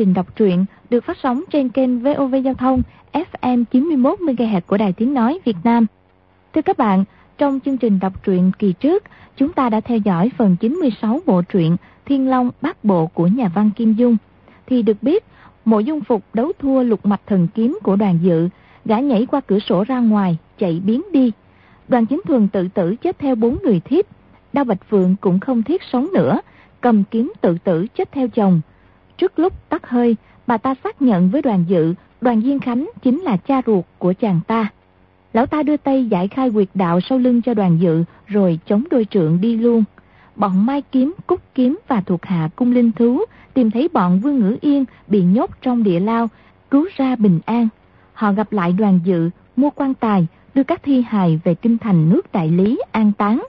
trình đọc truyện được phát sóng trên kênh VOV Giao thông FM 91 MHz của Đài Tiếng nói Việt Nam. Thưa các bạn, trong chương trình đọc truyện kỳ trước, chúng ta đã theo dõi phần 96 bộ truyện Thiên Long Bát Bộ của nhà văn Kim Dung. Thì được biết, mộ dung phục đấu thua lục mạch thần kiếm của đoàn dự, gã nhảy qua cửa sổ ra ngoài, chạy biến đi. Đoàn chính thường tự tử chết theo bốn người thiếp. Đao Bạch Phượng cũng không thiết sống nữa, cầm kiếm tự tử chết theo chồng. Trước lúc tắt hơi, bà ta xác nhận với đoàn dự, đoàn Diên Khánh chính là cha ruột của chàng ta. Lão ta đưa tay giải khai quyệt đạo sau lưng cho đoàn dự, rồi chống đôi trượng đi luôn. Bọn Mai Kiếm, Cúc Kiếm và thuộc hạ cung linh thú tìm thấy bọn Vương Ngữ Yên bị nhốt trong địa lao, cứu ra bình an. Họ gặp lại đoàn dự, mua quan tài, đưa các thi hài về kinh thành nước đại lý an táng.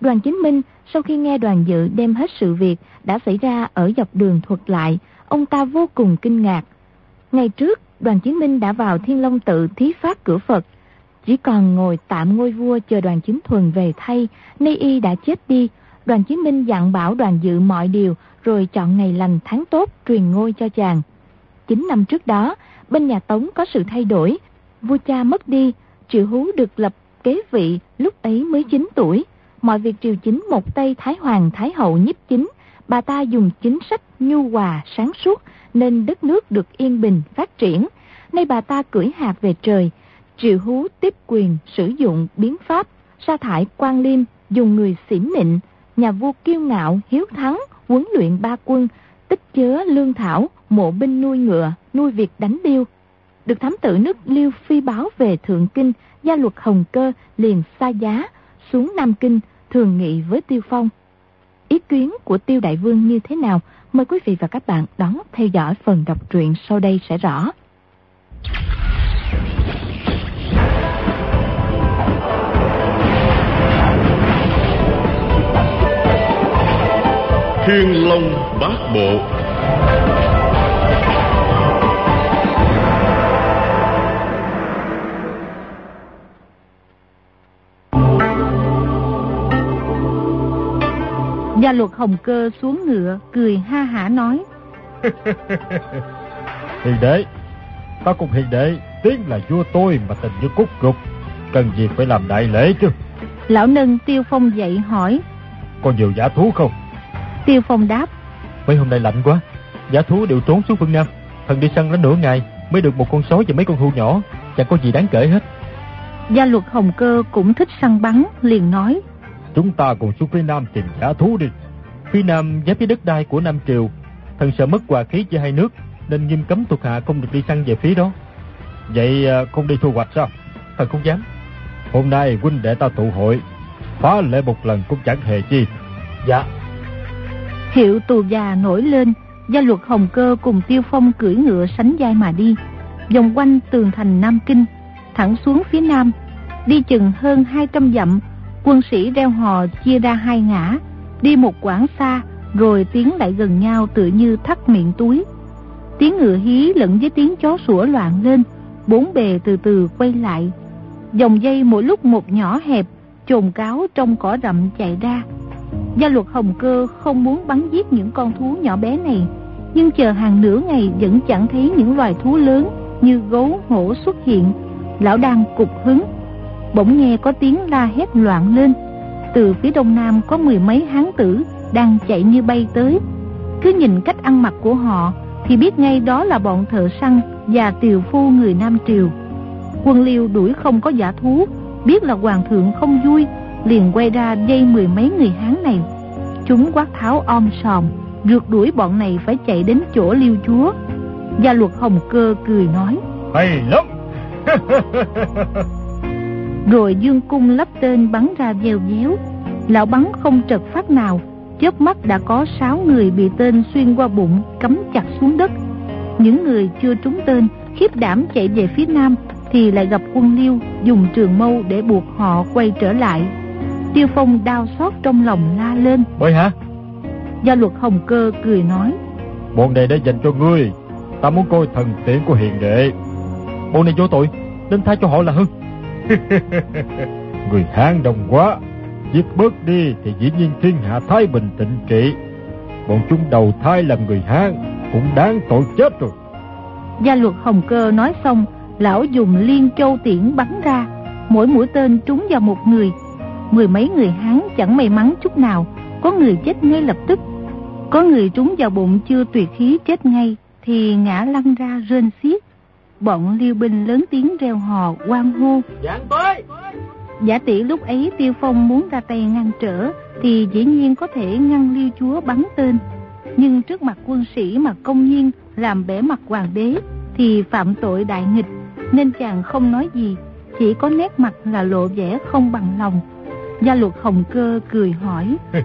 Đoàn Chính Minh sau khi nghe đoàn dự đem hết sự việc đã xảy ra ở dọc đường thuật lại, ông ta vô cùng kinh ngạc. Ngày trước, đoàn Chiến Minh đã vào Thiên Long tự thí pháp cửa Phật. Chỉ còn ngồi tạm ngôi vua chờ đoàn chính thuần về thay, nay y đã chết đi. Đoàn Chiến Minh dặn bảo đoàn dự mọi điều, rồi chọn ngày lành tháng tốt truyền ngôi cho chàng. Chín năm trước đó, bên nhà Tống có sự thay đổi. Vua cha mất đi, Triệu Hú được lập kế vị lúc ấy mới 9 tuổi mọi việc triều chính một tay Thái Hoàng Thái Hậu nhiếp chính, bà ta dùng chính sách nhu hòa sáng suốt nên đất nước được yên bình phát triển. Nay bà ta cưỡi hạt về trời, triệu hú tiếp quyền sử dụng biến pháp, sa thải quan liêm, dùng người xỉm nịnh, nhà vua kiêu ngạo, hiếu thắng, huấn luyện ba quân, tích chứa lương thảo, mộ binh nuôi ngựa, nuôi việc đánh điêu. Được thám tử nước Liêu phi báo về Thượng Kinh, gia luật Hồng Cơ liền xa giá, xuống Nam Kinh, thường nghị với Tiêu Phong. Ý kiến của Tiêu Đại Vương như thế nào? Mời quý vị và các bạn đón theo dõi phần đọc truyện sau đây sẽ rõ. Thiên Long Bát Bộ Gia luật hồng cơ xuống ngựa, cười ha hả nói. hiền đệ, ta cùng hiền đệ, tiếng là vua tôi mà tình như cúc gục. Cần gì phải làm đại lễ chứ? Lão nâng Tiêu Phong dậy hỏi. Có nhiều giả thú không? Tiêu Phong đáp. Mấy hôm nay lạnh quá, giả thú đều trốn xuống phương Nam. Thần đi săn đến nửa ngày mới được một con sói và mấy con hươu nhỏ, chẳng có gì đáng kể hết. Gia luật Hồng Cơ cũng thích săn bắn, liền nói. Chúng ta cùng xuống phía Nam tìm giả thú đi. Phía Nam giáp với đất đai của Nam Triều, thần sợ mất hòa khí giữa hai nước, nên nghiêm cấm thuộc hạ không được đi săn về phía đó. Vậy à, không đi thu hoạch sao? Thần không dám. Hôm nay huynh đệ ta tụ hội, phá lệ một lần cũng chẳng hề chi. Dạ. Hiệu tù già nổi lên, gia luật Hồng Cơ cùng Tiêu Phong cưỡi ngựa sánh vai mà đi, vòng quanh tường thành Nam Kinh, thẳng xuống phía Nam, đi chừng hơn 200 dặm Quân sĩ reo hò chia ra hai ngã, đi một quãng xa, rồi tiến lại gần nhau tự như thắt miệng túi. Tiếng ngựa hí lẫn với tiếng chó sủa loạn lên, bốn bề từ từ quay lại. Dòng dây mỗi lúc một nhỏ hẹp, trồn cáo trong cỏ rậm chạy ra. Gia luật Hồng Cơ không muốn bắn giết những con thú nhỏ bé này, nhưng chờ hàng nửa ngày vẫn chẳng thấy những loài thú lớn như gấu, hổ xuất hiện. Lão đang cục hứng, bỗng nghe có tiếng la hét loạn lên. Từ phía đông nam có mười mấy hán tử đang chạy như bay tới. Cứ nhìn cách ăn mặc của họ thì biết ngay đó là bọn thợ săn và tiều phu người nam triều. Quân liêu đuổi không có giả thú, biết là hoàng thượng không vui, liền quay ra dây mười mấy người hán này. Chúng quát tháo om sòm, rượt đuổi bọn này phải chạy đến chỗ liêu chúa. Gia luật hồng cơ cười nói, hay lắm! Rồi dương cung lắp tên bắn ra dèo déo Lão bắn không trật phát nào. Chớp mắt đã có sáu người bị tên xuyên qua bụng Cắm chặt xuống đất. Những người chưa trúng tên Khiếp đảm chạy về phía nam Thì lại gặp quân liêu Dùng trường mâu để buộc họ quay trở lại. Tiêu phong đau xót trong lòng la lên. Bơi hả? Gia luật hồng cơ cười nói. Bọn này đã dành cho ngươi. Ta muốn coi thần tiện của hiền đệ. Bọn này vô tội. Nên tha cho họ là hơn Người Hán đông quá Giết bớt đi thì dĩ nhiên thiên hạ thái bình tịnh trị Bọn chúng đầu thai làm người Hán cũng đáng tội chết rồi. Gia luật Hồng Cơ nói xong, lão dùng liên châu tiễn bắn ra, mỗi mũi tên trúng vào một người. Mười mấy người Hán chẳng may mắn chút nào, có người chết ngay lập tức. Có người trúng vào bụng chưa tuyệt khí chết ngay, thì ngã lăn ra rên xiết. Bọn liêu binh lớn tiếng reo hò, quan hô. Giảng tới! Giả tỷ lúc ấy Tiêu Phong muốn ra tay ngăn trở, thì dĩ nhiên có thể ngăn liêu chúa bắn tên. Nhưng trước mặt quân sĩ mà công nhiên làm bể mặt hoàng đế, thì phạm tội đại nghịch, nên chàng không nói gì, chỉ có nét mặt là lộ vẻ không bằng lòng. Gia luật hồng cơ cười hỏi.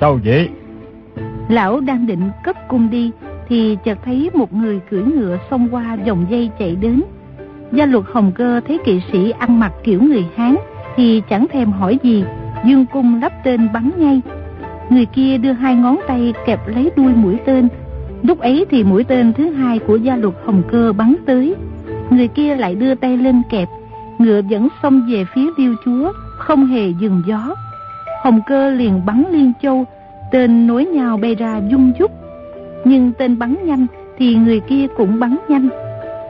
Sao vậy? Lão đang định cấp cung đi, thì chợt thấy một người cưỡi ngựa xông qua dòng dây chạy đến. Gia luật hồng cơ thấy kỵ sĩ ăn mặc kiểu người Hán, thì chẳng thèm hỏi gì, dương cung lắp tên bắn ngay. Người kia đưa hai ngón tay kẹp lấy đuôi mũi tên, Lúc ấy thì mũi tên thứ hai của gia luật hồng cơ bắn tới. Người kia lại đưa tay lên kẹp, ngựa vẫn xông về phía liêu chúa, không hề dừng gió. Hồng cơ liền bắn liên châu, tên nối nhau bay ra dung dúc nhưng tên bắn nhanh thì người kia cũng bắn nhanh.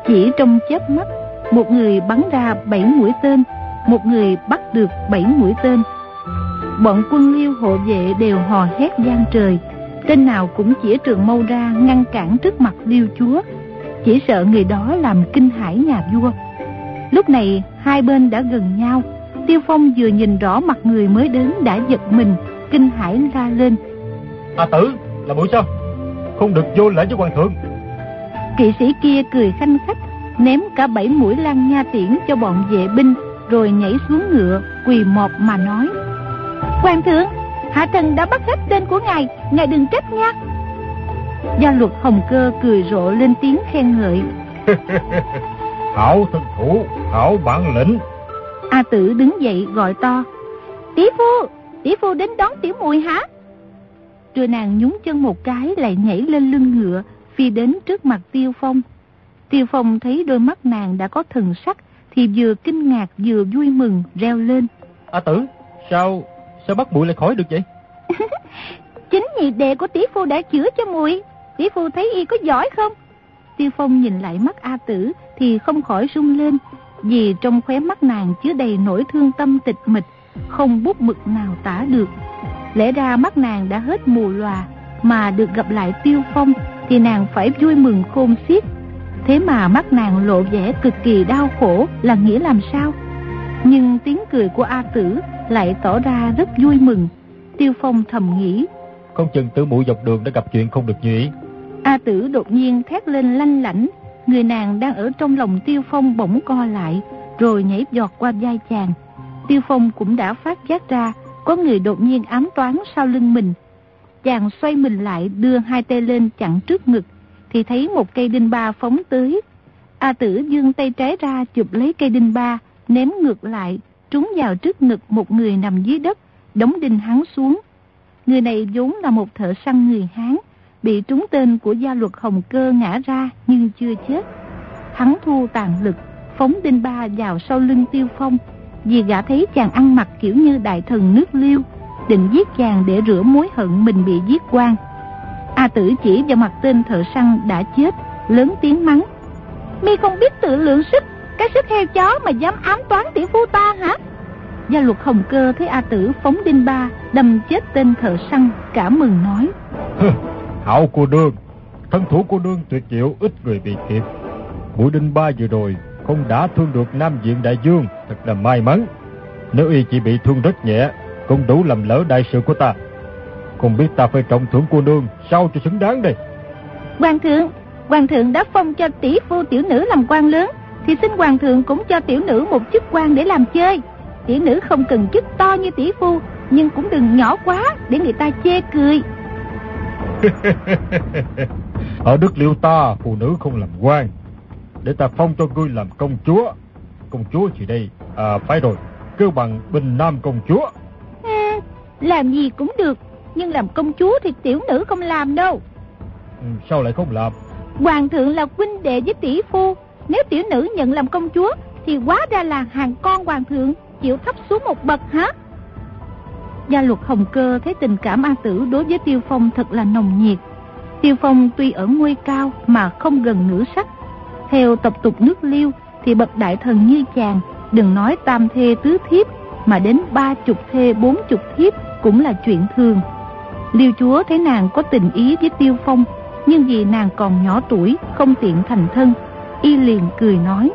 Chỉ trong chớp mắt, một người bắn ra bảy mũi tên, một người bắt được bảy mũi tên. Bọn quân liêu hộ vệ đều hò hét gian trời, Tên nào cũng chỉ trường mâu ra ngăn cản trước mặt liêu chúa. Chỉ sợ người đó làm kinh hãi nhà vua. Lúc này hai bên đã gần nhau. Tiêu Phong vừa nhìn rõ mặt người mới đến đã giật mình Kinh hãi la lên. À tử là mũi sao không được vô lễ với hoàng thượng. Kỵ sĩ kia cười khanh khách Ném cả bảy mũi lan nha tiễn cho bọn vệ binh Rồi nhảy xuống ngựa Quỳ mọp mà nói. Hoàng thượng Hạ thần đã bắt hết tên của ngài Ngài đừng trách nha. Gia luật hồng cơ cười rộ lên tiếng khen ngợi. Hảo thân thủ Hảo bản lĩnh. A tử đứng dậy gọi to. Tỷ phu Tỷ phu đến đón tiểu mùi hả Rồi nàng nhúng chân một cái Lại nhảy lên lưng ngựa Phi đến trước mặt tiêu phong Tiêu phong thấy đôi mắt nàng đã có thần sắc Thì vừa kinh ngạc vừa vui mừng reo lên A tử Sao Sao bắt bụi lại khỏi được vậy? Chính nhị đệ của tỷ phu đã chữa cho muội Tỷ phu thấy y có giỏi không? Tiêu Phong nhìn lại mắt A Tử thì không khỏi rung lên Vì trong khóe mắt nàng chứa đầy nỗi thương tâm tịch mịch Không bút mực nào tả được Lẽ ra mắt nàng đã hết mù lòa Mà được gặp lại Tiêu Phong Thì nàng phải vui mừng khôn xiết Thế mà mắt nàng lộ vẻ cực kỳ đau khổ Là nghĩa làm sao Nhưng tiếng cười của A Tử lại tỏ ra rất vui mừng. Tiêu Phong thầm nghĩ. Không chừng tử mũi dọc đường đã gặp chuyện không được như ý. A Tử đột nhiên thét lên lanh lảnh. Người nàng đang ở trong lòng Tiêu Phong bỗng co lại, rồi nhảy giọt qua vai chàng. Tiêu Phong cũng đã phát giác ra, có người đột nhiên ám toán sau lưng mình. Chàng xoay mình lại đưa hai tay lên chặn trước ngực, thì thấy một cây đinh ba phóng tới. A Tử dương tay trái ra chụp lấy cây đinh ba, ném ngược lại, trúng vào trước ngực một người nằm dưới đất, đóng đinh hắn xuống. Người này vốn là một thợ săn người Hán, bị trúng tên của gia luật Hồng Cơ ngã ra nhưng chưa chết. Hắn thu tàn lực, phóng đinh ba vào sau lưng tiêu phong, vì gã thấy chàng ăn mặc kiểu như đại thần nước liêu, định giết chàng để rửa mối hận mình bị giết quan. A tử chỉ vào mặt tên thợ săn đã chết, lớn tiếng mắng. Mi không biết tự lượng sức, cái sức heo chó mà dám ám toán tỷ phu ta hả? Gia luật hồng cơ thấy A Tử phóng đinh ba, đâm chết tên thợ săn, cả mừng nói. Hảo cô đương, thân thủ cô đương tuyệt diệu ít người bị kịp. Mũi đinh ba vừa rồi không đã thương được Nam Diện Đại Dương, thật là may mắn. Nếu y chỉ bị thương rất nhẹ, cũng đủ làm lỡ đại sự của ta. Không biết ta phải trọng thưởng cô nương sao cho xứng đáng đây. Hoàng thượng, hoàng thượng đã phong cho tỷ phu tiểu nữ làm quan lớn, thì xin hoàng thượng cũng cho tiểu nữ một chức quan để làm chơi. Tiểu nữ không cần chức to như tỷ phu, nhưng cũng đừng nhỏ quá để người ta chê cười. Ở đất liêu ta, phụ nữ không làm quan. Để ta phong cho ngươi làm công chúa. Công chúa chỉ đây, à phải rồi, kêu bằng bình nam công chúa. À, làm gì cũng được, nhưng làm công chúa thì tiểu nữ không làm đâu. Ừ, sao lại không làm? Hoàng thượng là huynh đệ với tỷ phu, nếu tiểu nữ nhận làm công chúa Thì quá ra là hàng con hoàng thượng Chịu thấp xuống một bậc hả Gia luật Hồng Cơ thấy tình cảm A Tử đối với Tiêu Phong thật là nồng nhiệt Tiêu Phong tuy ở ngôi cao mà không gần nửa sắc. Theo tập tục nước liêu thì bậc đại thần như chàng, đừng nói tam thê tứ thiếp, mà đến ba chục thê bốn chục thiếp cũng là chuyện thường. Liêu chúa thấy nàng có tình ý với Tiêu Phong, nhưng vì nàng còn nhỏ tuổi, không tiện thành thân, y liền cười nói.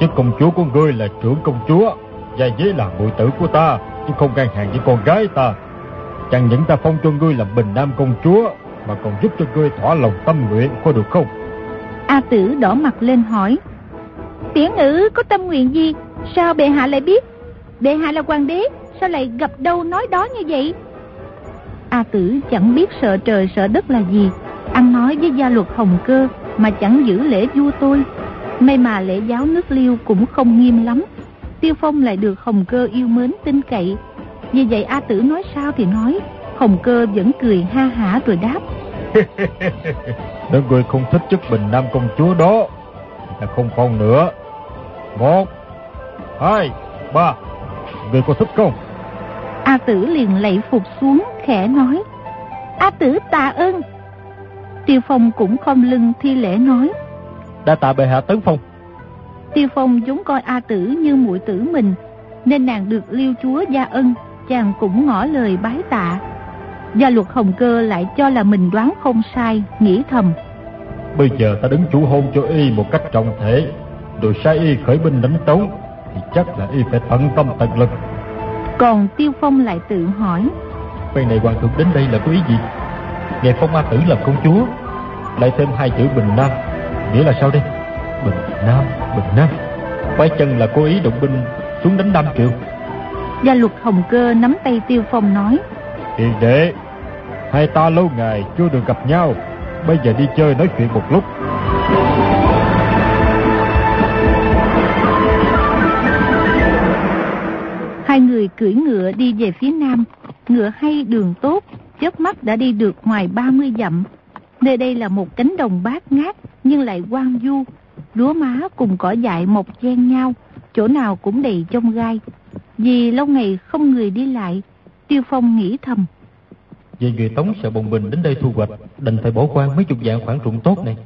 Chứ công chúa của ngươi là trưởng công chúa, và dế là muội tử của ta, chứ không ngang hàng với con gái ta. Chẳng những ta phong cho ngươi làm bình nam công chúa, mà còn giúp cho ngươi thỏa lòng tâm nguyện, có được không? A tử đỏ mặt lên hỏi. Tiểu ngữ có tâm nguyện gì? Sao bệ hạ lại biết? Bệ hạ là hoàng đế, sao lại gặp đâu nói đó như vậy? A tử chẳng biết sợ trời sợ đất là gì, ăn nói với gia luật hồng cơ mà chẳng giữ lễ vua tôi. May mà lễ giáo nước liêu cũng không nghiêm lắm. Tiêu Phong lại được hồng cơ yêu mến tin cậy. Vì vậy A tử nói sao thì nói, hồng cơ vẫn cười ha hả rồi đáp. Nếu người không thích chức bình nam công chúa đó, là không còn nữa. Một, hai, ba, người có thích không? A tử liền lạy phục xuống khẽ nói. A tử tạ ơn. Tiêu Phong cũng không lưng thi lễ nói. Đã tạ bệ hạ tấn phong. Tiêu Phong vốn coi A tử như muội tử mình Nên nàng được liêu chúa gia ân Chàng cũng ngỏ lời bái tạ Gia luật hồng cơ lại cho là mình đoán không sai Nghĩ thầm. Bây giờ ta đứng chủ hôn cho y một cách trọng thể. Rồi sai y khởi binh đánh tấu Thì chắc là y phải tận tâm tận lực. Còn Tiêu Phong lại tự hỏi. Phen này hoàng thượng đến đây là có ý gì? Nghe phong ma tử làm công chúa Lại thêm hai chữ bình nam. Nghĩa là sao đây? Bình nam, bình nam. Phải chân là cố ý động binh xuống đánh Nam Triệu Gia luật Hồng Cơ nắm tay Tiêu Phong nói Hiền đệ Hai ta lâu ngày chưa được gặp nhau, Bây giờ đi chơi nói chuyện một lúc. Hai người cưỡi ngựa đi về phía nam, Ngựa hay đường tốt, chớp mắt đã đi được ngoài 30 dặm. Nơi đây là một cánh đồng bát ngát, Nhưng lại quang du. Lúa má cùng cỏ dại mọc chen nhau, Chỗ nào cũng đầy trong gai. Vì lâu ngày không người đi lại Tiêu Phong nghĩ thầm. Về người Tống sợ bồng bình đến đây thu hoạch Đành phải bỏ qua mấy chục dạng khoản ruộng tốt này.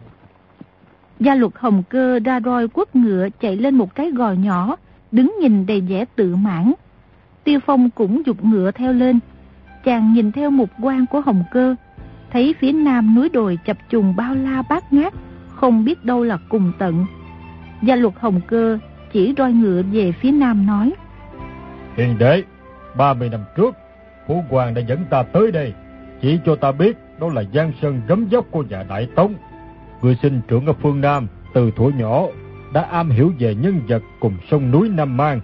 Gia luật hồng cơ ra roi quất ngựa chạy lên một cái gò nhỏ Đứng nhìn đầy vẻ tự mãn. Tiêu Phong cũng dục ngựa theo lên. Chàng nhìn theo một quan của hồng cơ Thấy phía nam núi đồi chập trùng bao la bát ngát Không biết đâu là cùng tận. Gia luật hồng cơ chỉ roi ngựa về phía nam nói Hiền đệ 30 năm trước Phủ Hoàng đã dẫn ta tới đây, Chỉ cho ta biết đó là Giang Sơn gấm dốc của nhà Đại Tống. Người sinh trưởng ở phương Nam, Từ thuở nhỏ, Đã am hiểu về nhân vật cùng sông núi Nam Mang.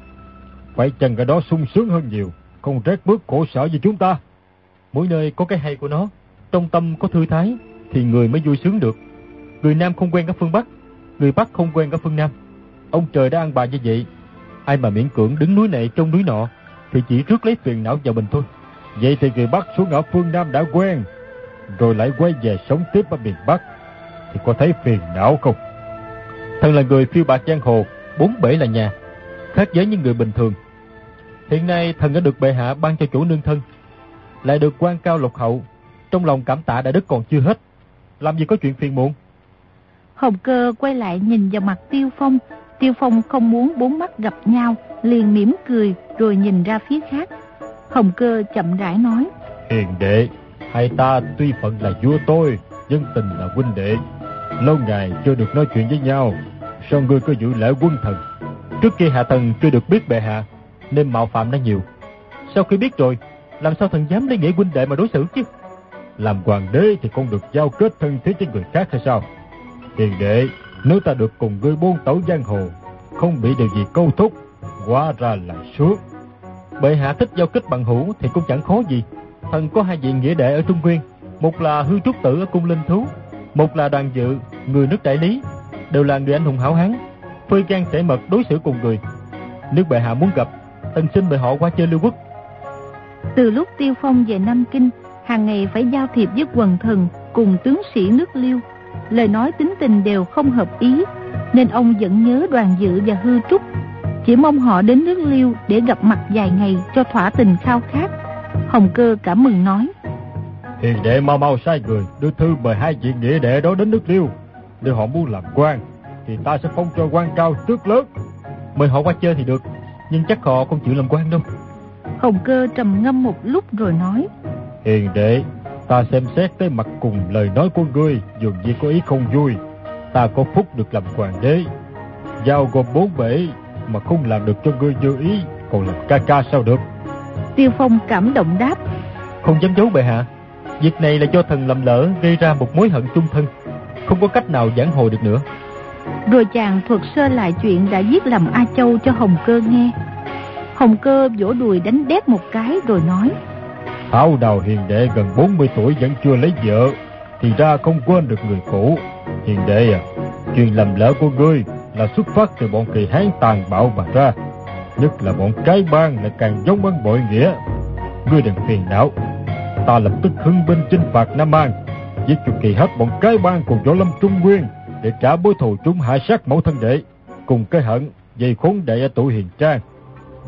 Phải chăng cái đó sung sướng hơn nhiều, Không rét bước khổ sở như chúng ta? Mỗi nơi có cái hay của nó, Trong tâm có thư thái, Thì người mới vui sướng được. Người Nam không quen các phương Bắc, Người Bắc không quen các phương Nam. Ông trời đã ăn bài như vậy, Ai mà miễn cưỡng đứng núi này trong núi nọ, Thì chỉ rước lấy phiền não vào mình thôi. Vậy thì người Bắc xuống ở phương Nam đã quen Rồi lại quay về sống tiếp ở miền Bắc Thì có thấy phiền não không Thần là người phiêu bạc giang hồ Bốn bể là nhà Khác với những người bình thường Hiện nay thần đã được bệ hạ ban cho chủ nương thân lại được quan cao lục hậu, trong lòng cảm tạ đại đức còn chưa hết. Làm gì có chuyện phiền muộn? Hồng cơ quay lại nhìn vào mặt Tiêu Phong. Tiêu Phong không muốn bốn mắt gặp nhau, liền mỉm cười rồi nhìn ra phía khác. Hồng cơ chậm rãi nói. Hiền đệ, hai ta tuy phận là vua tôi, dân tình là huynh đệ. Lâu ngày chưa được nói chuyện với nhau, sao ngươi có giữ lễ quân thần? Trước kia hạ thần chưa được biết bệ hạ, nên mạo phạm đã nhiều. Sau khi biết rồi, làm sao thần dám lấy nghĩa huynh đệ mà đối xử chứ Làm hoàng đế thì không được giao kết thân thế với người khác hay sao Hiền đệ Nếu ta được cùng ngươi buôn tẩu giang hồ Không bị điều gì câu thúc quá ra là sướng Bệ hạ thích giao kết bằng hữu Thì cũng chẳng khó gì Thần có hai vị nghĩa đệ ở Trung Nguyên Một là hư trúc tử ở cung linh thú Một là đoàn dự Người nước đại lý Đều là người anh hùng hảo hán Phơi gan kể mật đối xử cùng người Nếu bệ hạ muốn gặp Thần xin mời họ qua chơi lưu quốc từ lúc Tiêu Phong về Nam Kinh, hàng ngày phải giao thiệp với quần thần cùng tướng sĩ nước Liêu. Lời nói tính tình đều không hợp ý, nên ông vẫn nhớ đoàn dự và hư trúc. Chỉ mong họ đến nước Liêu để gặp mặt vài ngày cho thỏa tình khao khát. Hồng Cơ cảm mừng nói. Hiền đệ mau mau sai người đưa thư mời hai vị nghĩa đệ đó đến nước liêu. Nếu họ muốn làm quan thì ta sẽ phong cho quan cao tước lớn. Mời họ qua chơi thì được, nhưng chắc họ không chịu làm quan đâu. Hồng cơ trầm ngâm một lúc rồi nói. Hiền đệ, ta xem xét tới mặt cùng lời nói của ngươi dường như có ý không vui. Ta có phúc được làm hoàng đế. Giao gồm bốn bể mà không làm được cho ngươi như ý, còn làm ca ca sao được? Tiêu Phong cảm động đáp. Không dám giấu bệ hạ. Việc này là do thần lầm lỡ gây ra một mối hận chung thân. Không có cách nào giảng hồi được nữa. Rồi chàng thuật sơ lại chuyện đã giết lầm A Châu cho Hồng Cơ nghe. Hồng Cơ vỗ đùi đánh đét một cái rồi nói. Thảo đào hiền đệ gần 40 tuổi vẫn chưa lấy vợ, thì ra không quên được người cũ. Hiền đệ à, chuyện lầm lỡ của ngươi là xuất phát từ bọn kỳ hán tàn bạo mà ra. Nhất là bọn cái bang lại càng giống ân bội nghĩa. Ngươi đừng phiền não. Ta lập tức hưng binh chinh phạt Nam An, giết cho kỳ hết bọn cái bang cùng võ lâm Trung Nguyên để trả bối thù chúng hạ sát mẫu thân đệ, cùng cái hận dây khốn đệ ở tuổi hiền trang.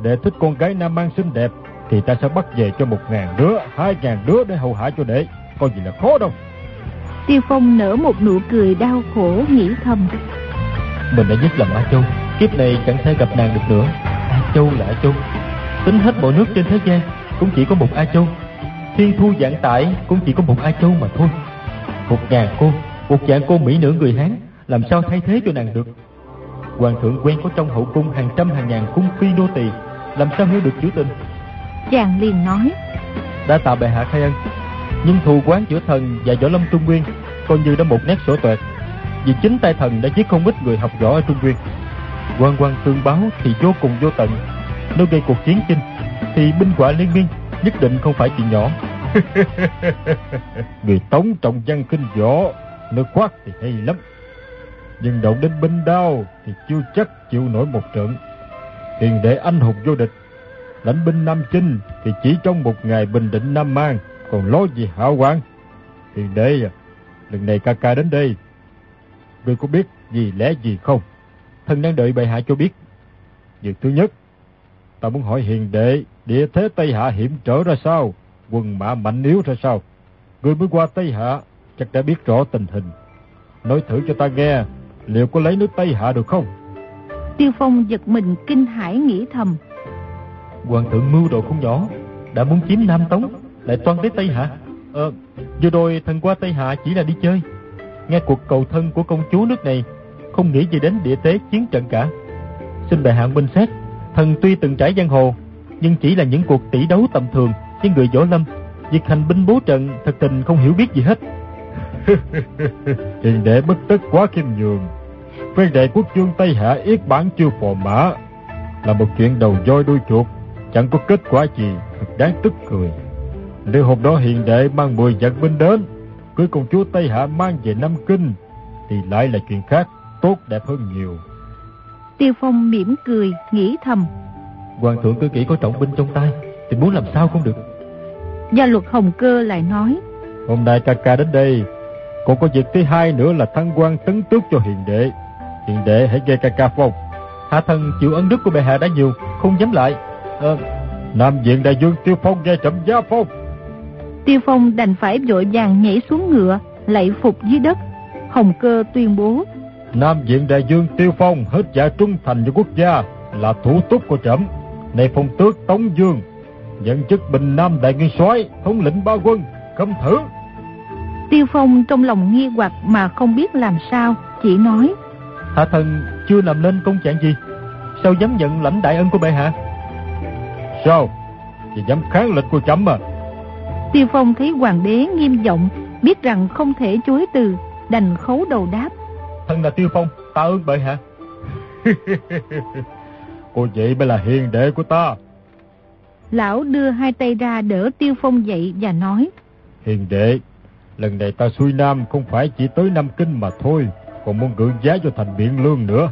Đệ thích con gái Nam An xinh đẹp thì ta sẽ bắt về cho một ngàn đứa, hai ngàn đứa để hầu hạ cho đệ. Có gì là khó đâu. Tiêu Phong nở một nụ cười đau khổ nghĩ thầm. Mình đã giết lầm A Châu, kiếp này chẳng thể gặp nàng được nữa. A Châu là A Châu. Tính hết mọi nước trên thế gian, cũng chỉ có một A Châu. Thiên thu giảng tải cũng chỉ có một A Châu mà thôi. Một ngàn cô, một dạng cô mỹ nữ người Hán, làm sao thay thế cho nàng được? Hoàng thượng quen có trong hậu cung hàng trăm hàng ngàn cung phi nô tỳ, làm sao hiểu được chữ tình? Chàng liền nói. Đã tạ bệ hạ khai ân, nhưng thù quán giữa thần và võ lâm trung nguyên coi như đã một nét sổ tuệ. Vì chính tay thần đã giết không ít người học võ ở trung nguyên. Quan quan tương báo thì vô cùng vô tận. Nếu gây cuộc chiến chinh thì binh quả liên miên nhất định không phải chuyện nhỏ. người tống trọng văn kinh võ, nước khoát thì hay lắm. Nhưng động đến binh đao thì chưa chắc chịu nổi một trận. Hiền đệ anh hùng vô địch, lãnh binh Nam Chinh thì chỉ trong một ngày bình định Nam Mang, còn lo gì hảo quang. Hiền đệ à, lần này ca ca đến đây, ngươi có biết gì lẽ gì không? Thần đang đợi bệ hạ cho biết. Việc thứ nhất, ta muốn hỏi hiền đệ, địa thế Tây Hạ hiểm trở ra sao? Quân mã mạnh yếu ra sao? Ngươi mới qua Tây Hạ, chắc đã biết rõ tình hình. Nói thử cho ta nghe, liệu có lấy nước Tây Hạ được không? Tiêu Phong giật mình kinh hãi nghĩ thầm. Hoàng thượng mưu đồ không nhỏ, đã muốn chiếm Nam Tống, lại toan tới Tây Hạ. Ờ, vừa rồi thần qua Tây Hạ chỉ là đi chơi. Nghe cuộc cầu thân của công chúa nước này, không nghĩ gì đến địa tế chiến trận cả. Xin bệ hạ minh xét, thần tuy từng trải giang hồ, nhưng chỉ là những cuộc tỷ đấu tầm thường với người võ lâm. Việc hành binh bố trận thật tình không hiểu biết gì hết. Hiền đệ bất tất quá khiêm nhường. Phen đệ quốc vương Tây Hạ yết bản chưa phò mã là một chuyện đầu voi đuôi chuột, chẳng có kết quả gì, thật đáng tức cười. Nếu hôm đó hiền đệ mang 10 vạn binh đến, cưới công chúa Tây Hạ mang về Nam Kinh, thì lại là chuyện khác, tốt đẹp hơn nhiều. Tiêu Phong mỉm cười, nghĩ thầm. Hoàng thượng cứ kỹ có trọng binh trong tay, thì muốn làm sao không được. Gia luật Hồng Cơ lại nói. Hôm nay ca ca đến đây, còn có việc thứ hai nữa là thăng quan tấn tước cho hiền đệ. Hiền đệ hãy nghe ca ca phong. Hạ thần chịu ân đức của bệ hạ đã nhiều, không dám lại. Ờ, Nam diện đại dương Tiêu Phong nghe trầm gia phong. Tiêu Phong đành phải vội vàng nhảy xuống ngựa, lạy phục dưới đất. Hồng Cơ tuyên bố. Nam diện đại dương Tiêu Phong hết dạ trung thành cho quốc gia, là thủ túc của trẫm. Này phong tước Tống Dương, nhận chức bình Nam đại nguyên soái, thống lĩnh ba quân, khâm thử. Tiêu Phong trong lòng nghi hoặc mà không biết làm sao, chỉ nói. Hạ thần chưa làm lên công trạng gì, sao dám nhận lãnh đại ân của bệ hạ? Sao? Vì dám kháng lệnh của trẫm à? Tiêu Phong thấy hoàng đế nghiêm giọng, biết rằng không thể chối từ, đành khấu đầu đáp. Thần là Tiêu Phong, tạ ơn bệ hạ. Cô vậy mới là hiền đệ của ta. Lão đưa hai tay ra đỡ Tiêu Phong dậy và nói. Hiền đệ, lần này ta xuôi Nam không phải chỉ tới Nam Kinh mà thôi, còn muốn gượng giá cho thành Biện Lương nữa.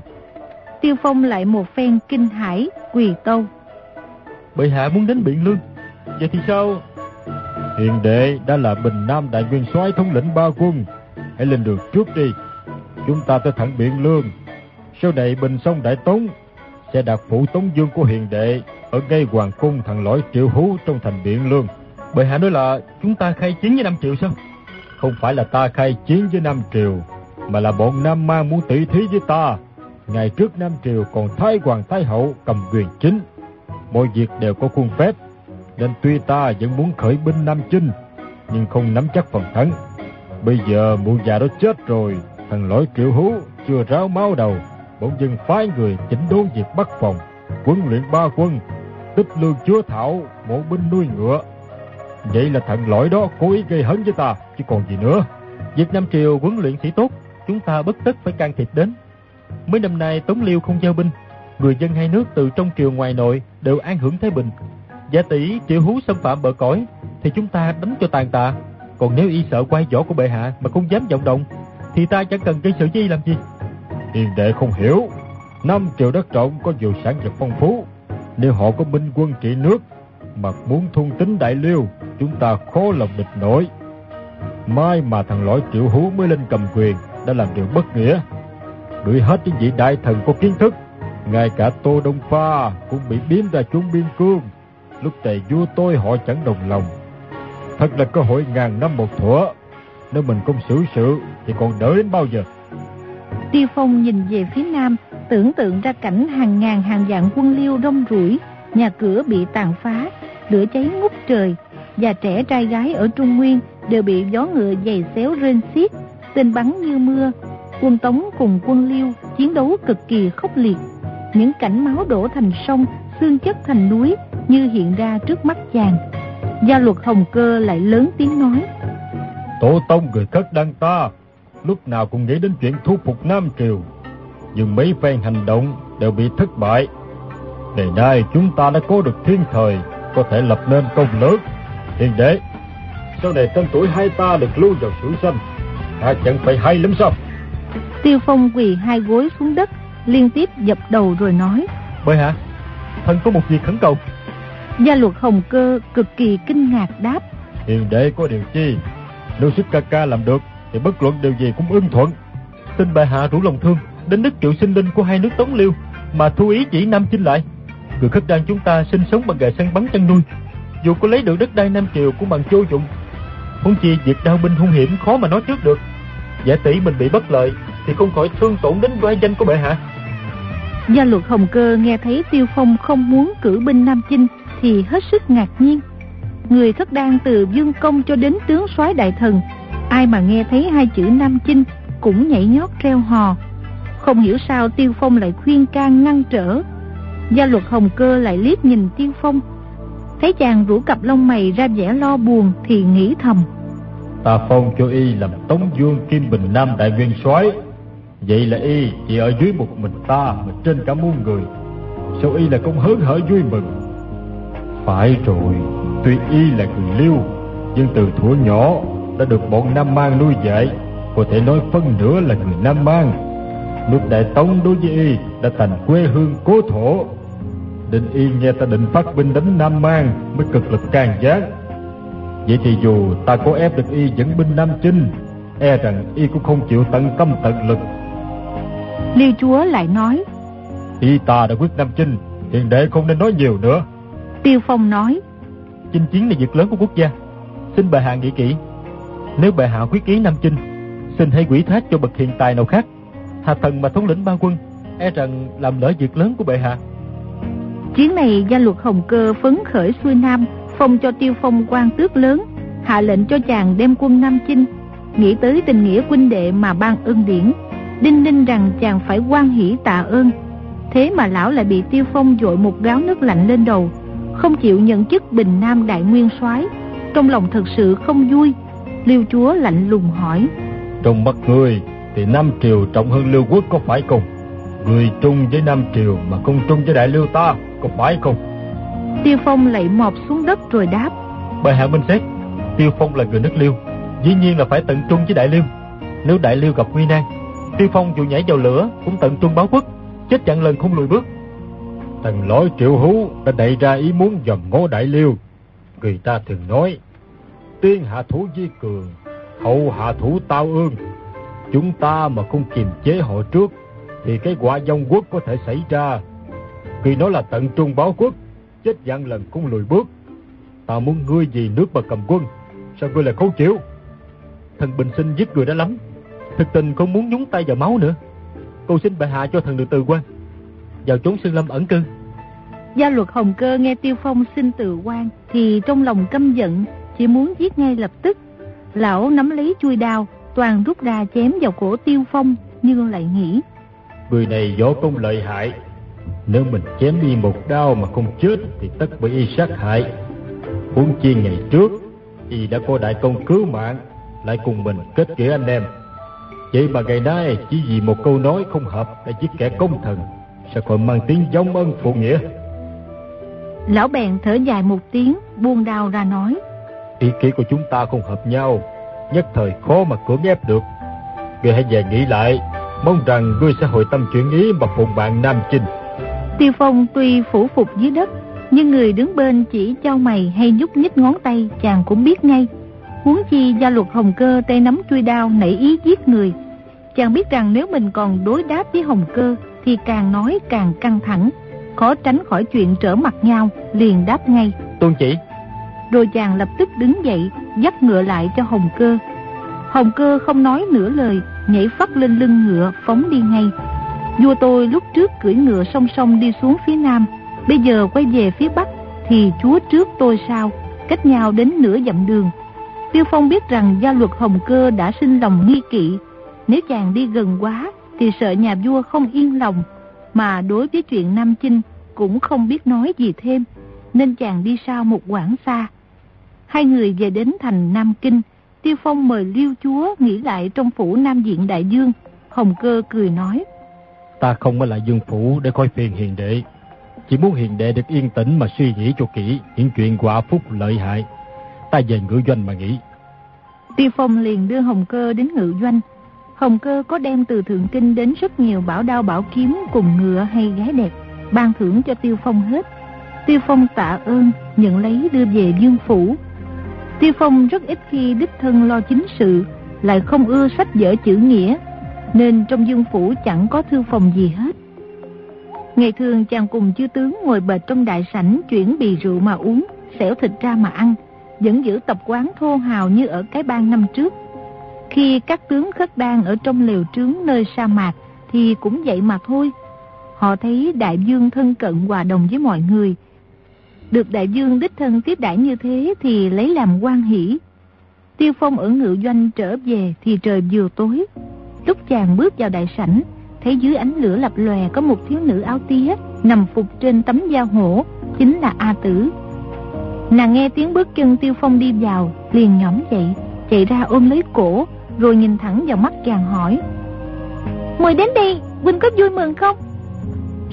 Tiêu Phong lại một phen kinh hải, quỳ tâu. Bệ hạ muốn đến Biện Lương, vậy thì sao? Hiền đệ đã là Bình Nam đại nguyên soái thống lĩnh ba quân, hãy lên đường trước đi. Chúng ta tới thẳng Biện Lương, sau này Bình sông Đại Tống sẽ đặt phủ Tống Dương của hiền đệ ở ngay hoàng cung thằng lõi triệu hú trong thành Biện Lương. Bệ hạ nói là chúng ta khai chiến với Nam Triều sao? Không phải là ta khai chiến với Nam Triều, mà là bọn Nam ma muốn tỷ thí với ta. Ngày trước Nam Triều còn Thái Hoàng Thái Hậu cầm quyền chính. Mọi việc đều có khuôn phép, nên tuy ta vẫn muốn khởi binh Nam Chinh, nhưng không nắm chắc phần thắng. Bây giờ mụ già đó chết rồi, thằng lỗi triệu hú chưa ráo máu đầu, bỗng dưng phái người chỉnh đốn việc bắt phòng, huấn luyện ba quân, tích lương chúa thảo, mộ binh nuôi ngựa. Vậy là thằng lỗi đó cố ý gây hấn với ta, chứ còn gì nữa. Việc Nam Triều huấn luyện sĩ tốt, chúng ta bất tất phải can thiệp đến. Mấy năm nay Tống Liêu không giao binh, người dân hai nước từ trong triều ngoài nội đều an hưởng thái bình. Giả tỷ triệu hú xâm phạm bờ cõi, thì chúng ta đánh cho tàn tạ. Còn nếu y sợ quay võ của bệ hạ mà không dám vọng động, thì ta chẳng cần gây sự với làm gì. Hiền đệ không hiểu, năm triều đất trọng có nhiều sản vật phong phú. Nếu họ có binh quân trị nước, mà muốn thung tính đại liêu, chúng ta khó lòng địch nổi. Mai mà thằng lõi triệu hú mới lên cầm quyền, đã làm điều bất nghĩa. Đuổi hết những vị đại thần có kiến thức, ngay cả Tô Đông Pha cũng bị biếm ra chúng biên cương. Lúc tề vua tôi họ chẳng đồng lòng. Thật là cơ hội ngàn năm một thuở. Nếu mình không xử sự thì còn đợi đến bao giờ? Tiêu Phong nhìn về phía nam, tưởng tượng ra cảnh hàng ngàn hàng vạn quân liêu rong rủi, nhà cửa bị tàn phá, lửa cháy ngút trời, và trẻ trai gái ở Trung Nguyên đều bị gió ngựa giày xéo rên xiết, tên bắn như mưa. Quân Tống cùng quân Liêu chiến đấu cực kỳ khốc liệt. Những cảnh máu đổ thành sông, xương chất thành núi như hiện ra trước mắt chàng. Gia luật Hồng Cơ lại lớn tiếng nói. Tổ tông người cất đăng ta, lúc nào cũng nghĩ đến chuyện thu phục Nam Triều. Nhưng mấy phen hành động đều bị thất bại. Ngày nay chúng ta đã có được thiên thời, có thể lập nên công lớn. Hiền đệ, sau này tên tuổi hai ta được lưu vào sử sanh, ta chẳng phải hay lắm sao? Tiêu Phong quỳ hai gối xuống đất, liên tiếp dập đầu rồi nói. Bệ hạ, thần có một việc khẩn cầu. Gia luật Hồng Cơ cực kỳ kinh ngạc đáp. Hiền đệ có điều chi? Nếu sức ca ca làm được, thì bất luận điều gì cũng ưng thuận. Xin bệ hạ rủ lòng thương, đến đức triệu sinh linh của hai nước Tống Liêu, mà thu ý chỉ Nam Chinh lại. Người khất đan chúng ta sinh sống bằng nghề săn bắn chăn nuôi, dù có lấy được đất đai Nam Triều cũng bằng vô dụng. Huống chi việc đao binh hung hiểm khó mà nói trước được. Giả tỷ mình bị bất lợi thì không khỏi thương tổn đến vai danh của bệ hạ. Gia luật Hồng Cơ nghe thấy Tiêu Phong không muốn cử binh Nam Chinh thì hết sức ngạc nhiên. Người thất đan từ dương công cho đến tướng soái đại thần, ai mà nghe thấy hai chữ Nam Chinh cũng nhảy nhót reo hò. Không hiểu sao Tiêu Phong lại khuyên can ngăn trở. Gia luật Hồng Cơ lại liếc nhìn Tiêu Phong. Thấy chàng rủ cặp lông mày ra vẻ lo buồn thì nghĩ thầm. Ta phong cho y làm Tống Dương Kim Bình Nam Đại Nguyên soái Vậy là y chỉ ở dưới một mình ta mà trên cả muôn người Sao y là không hớn hở vui mừng phải rồi. Tuy y là người liêu Nhưng từ thuở nhỏ Đã được bọn Nam Mang nuôi dạy Có thể nói phân nửa là người Nam Mang. Nước Đại Tống đối với y Đã thành quê hương cố thổ Định y nghe ta định phát binh đánh Nam Mang Mới cực lực can giác. Vậy thì dù ta có ép được y dẫn binh Nam Chinh E rằng y cũng không chịu tận tâm tận lực. Liêu chúa lại nói Y ta đã quyết Nam Chinh Hiện đệ không nên nói nhiều nữa Tiêu Phong nói. Chinh chiến là việc lớn của quốc gia. Xin bệ hạ nghĩ kỹ. Nếu bệ hạ quyết ý Nam Chinh Xin hãy quỷ thác cho bậc hiện tài nào khác. Hạ thần mà thống lĩnh ba quân E rằng làm lỡ việc lớn của bệ hạ. Chuyến này gia luật Hồng Cơ phấn khởi xuôi Nam Phong cho Tiêu Phong quan tước lớn Hạ lệnh cho chàng đem quân Nam Chinh Nghĩ tới tình nghĩa huynh đệ mà ban ân điển Đinh ninh rằng chàng phải quan hỷ tạ ơn. Thế mà lão lại bị Tiêu Phong dội một gáo nước lạnh lên đầu Không chịu nhận chức Bình Nam Đại Nguyên soái. Trong lòng thật sự không vui Liêu chúa lạnh lùng hỏi. Trong mắt người thì Nam Triều trọng hơn Liêu Quốc có phải không? Người trung với Nam Triều mà không trung với Đại Liêu ta có phải không? Tiêu Phong lạy mọp xuống đất rồi đáp. Bệ hạ minh xét Tiêu Phong là người nước Liêu Dĩ nhiên là phải tận trung với Đại Liêu. Nếu Đại Liêu gặp nguy nan Tiêu Phong dù nhảy vào lửa cũng tận trung báo quốc Chết chặn lần không lùi bước thần lỗi triệu hú đã đẩy ra ý muốn dòm ngó Đại Liêu Người ta thường nói, Tiên hạ thủ di cường, Hậu hạ thủ tao ương Chúng ta mà không kiềm chế họ trước, Thì cái quả dông quốc có thể xảy ra khi nói là tận trung báo quốc, chết dặn lần cũng lùi bước Ta muốn ngươi vì nước mà cầm quân. Sao ngươi lại không chịu? Thần bình sinh giết người đã lắm. Thực tình không muốn nhúng tay vào máu nữa. Cầu xin bệ hạ cho thần được từ quan. Vào chốn sơn lâm ẩn cư. Gia luật Hồng Cơ nghe Tiêu Phong xin từ quan thì trong lòng căm giận, chỉ muốn giết ngay lập tức. Lão nắm lấy chui đao, toàn rút ra chém vào cổ Tiêu Phong nhưng lại nghĩ. Người này võ công lợi hại, nếu mình chém đi một đao mà không chết thì tất bị y sát hại. Huống chi ngày trước, y đã có đại công cứu mạng, lại cùng mình kết nghĩa anh em. Vậy mà ngày nay chỉ vì một câu nói không hợp đã giết kẻ công thần, sao còn mang tiếng giống ân phụ nghĩa. Lão bèn thở dài một tiếng, buông đao ra nói. Ý kiến của chúng ta không hợp nhau, nhất thời khó mà cưỡng ép được. Ngươi hãy về nghĩ lại, mong rằng ngươi sẽ hồi tâm chuyển ý mà phụng bạn Nam Chinh. Tiêu Phong tuy phủ phục dưới đất, nhưng người đứng bên chỉ trao mày hay nhúc nhích ngón tay chàng cũng biết ngay. Huống chi gia luật hồng cơ tay nắm chui đao nảy ý giết người. Chàng biết rằng nếu mình còn đối đáp với hồng cơ thì càng nói càng căng thẳng, khó tránh khỏi chuyện trở mặt nhau, liền đáp ngay. Tôn chỉ. Rồi chàng lập tức đứng dậy, dắt ngựa lại cho hồng cơ. Hồng cơ không nói nửa lời, nhảy phát lên lưng ngựa phóng đi ngay. Vua tôi lúc trước cưỡi ngựa song song đi xuống phía nam, bây giờ quay về phía bắc, thì chúa trước tôi sao, cách nhau đến nửa dặm đường. Tiêu Phong biết rằng gia luật Hồng Cơ đã sinh lòng nghi kỵ, nếu chàng đi gần quá thì sợ nhà vua không yên lòng, mà đối với chuyện Nam Chinh cũng không biết nói gì thêm, nên chàng đi sau một quãng xa. Hai người về đến thành Nam Kinh, Tiêu Phong mời Liêu Chúa nghỉ lại trong phủ Nam Diện Đại Dương. Hồng Cơ cười nói. Ta không ở lại dương phủ để coi phiền hiền đệ. Chỉ muốn hiền đệ được yên tĩnh mà suy nghĩ cho kỹ những chuyện quả phúc lợi hại. Ta về ngự doanh mà nghĩ. Tiêu Phong liền đưa Hồng Cơ đến ngự doanh. Hồng Cơ có đem từ Thượng Kinh đến rất nhiều bảo đao bảo kiếm cùng ngựa hay gái đẹp, ban thưởng cho Tiêu Phong hết. Tiêu Phong tạ ơn, nhận lấy đưa về dương phủ. Tiêu Phong rất ít khi đích thân lo chính sự, lại không ưa sách vở chữ nghĩa, nên trong dương phủ chẳng có thư phòng gì hết. Ngày thường chàng cùng chư tướng ngồi bệt trong đại sảnh chuyển bì rượu mà uống, xẻo thịt ra mà ăn, vẫn giữ tập quán thô hào như ở cái bang năm trước. Khi các tướng khất đang ở trong lều trướng nơi sa mạc thì cũng vậy mà thôi. Họ thấy đại dương thân cận hòa đồng với mọi người. Được đại dương đích thân tiếp đãi như thế thì lấy làm quan hỷ. Tiêu Phong ở ngự doanh trở về thì trời vừa tối. Lúc chàng bước vào đại sảnh, thấy dưới ánh lửa lập lòe có một thiếu nữ áo tía nằm phục trên tấm da hổ, chính là A Tử. Nàng nghe tiếng bước chân Tiêu Phong đi vào, liền nhõm dậy, chạy ra ôm lấy cổ, rồi nhìn thẳng vào mắt chàng hỏi. Mời đến đây, Huynh có vui mừng không?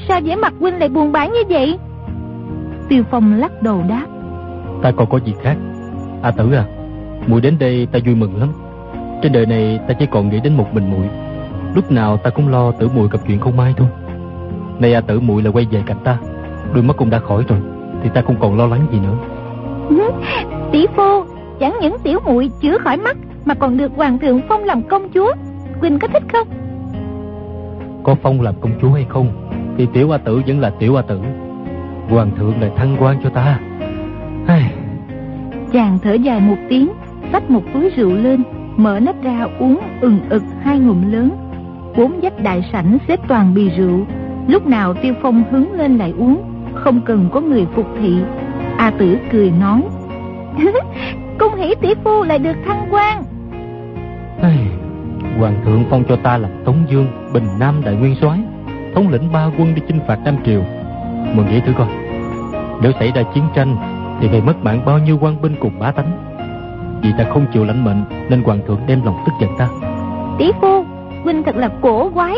Sao vẻ mặt Huynh lại buồn bã như vậy? Tiêu Phong lắc đầu đáp. Ta còn có gì khác. A Tử à, muội đến đây ta vui mừng lắm. Trên đời này ta chỉ còn nghĩ đến một mình muội. Lúc nào ta cũng lo tử muội gặp chuyện không may thôi. Nay A Tử muội là quay về cạnh ta, đôi mắt cũng đã khỏi rồi, thì ta không còn lo lắng gì nữa. Tỷ phu, chẳng những tiểu muội chữa khỏi mắt mà còn được hoàng thượng phong làm công chúa. Quỳnh có thích không? Có phong làm công chúa hay không thì tiểu A Tử vẫn là tiểu A Tử. Hoàng thượng lại thăng quan cho ta. Ai... Chàng thở dài một tiếng, xách một túi rượu lên, mở nắp ra uống ừng ực hai ngụm lớn. Bốn dách đại sảnh xếp toàn bì rượu, lúc nào Tiêu Phong hứng lên lại uống, không cần có người phục thị. A Tử cười nói, Cung hỷ tỷ phu lại được thăng quan. Hoàng thượng phong cho ta làm Tống Dương, Bình Nam Đại Nguyên soái, thống lĩnh ba quân đi chinh phạt Nam Triều. Mừng nghĩ thử coi, nếu xảy ra chiến tranh thì phải mất mạng bao nhiêu quan binh cùng bá tánh. Vì ta không chịu lãnh mệnh nên hoàng thượng đem lòng tức giận ta. Tỷ phu, huynh thật là cổ quái.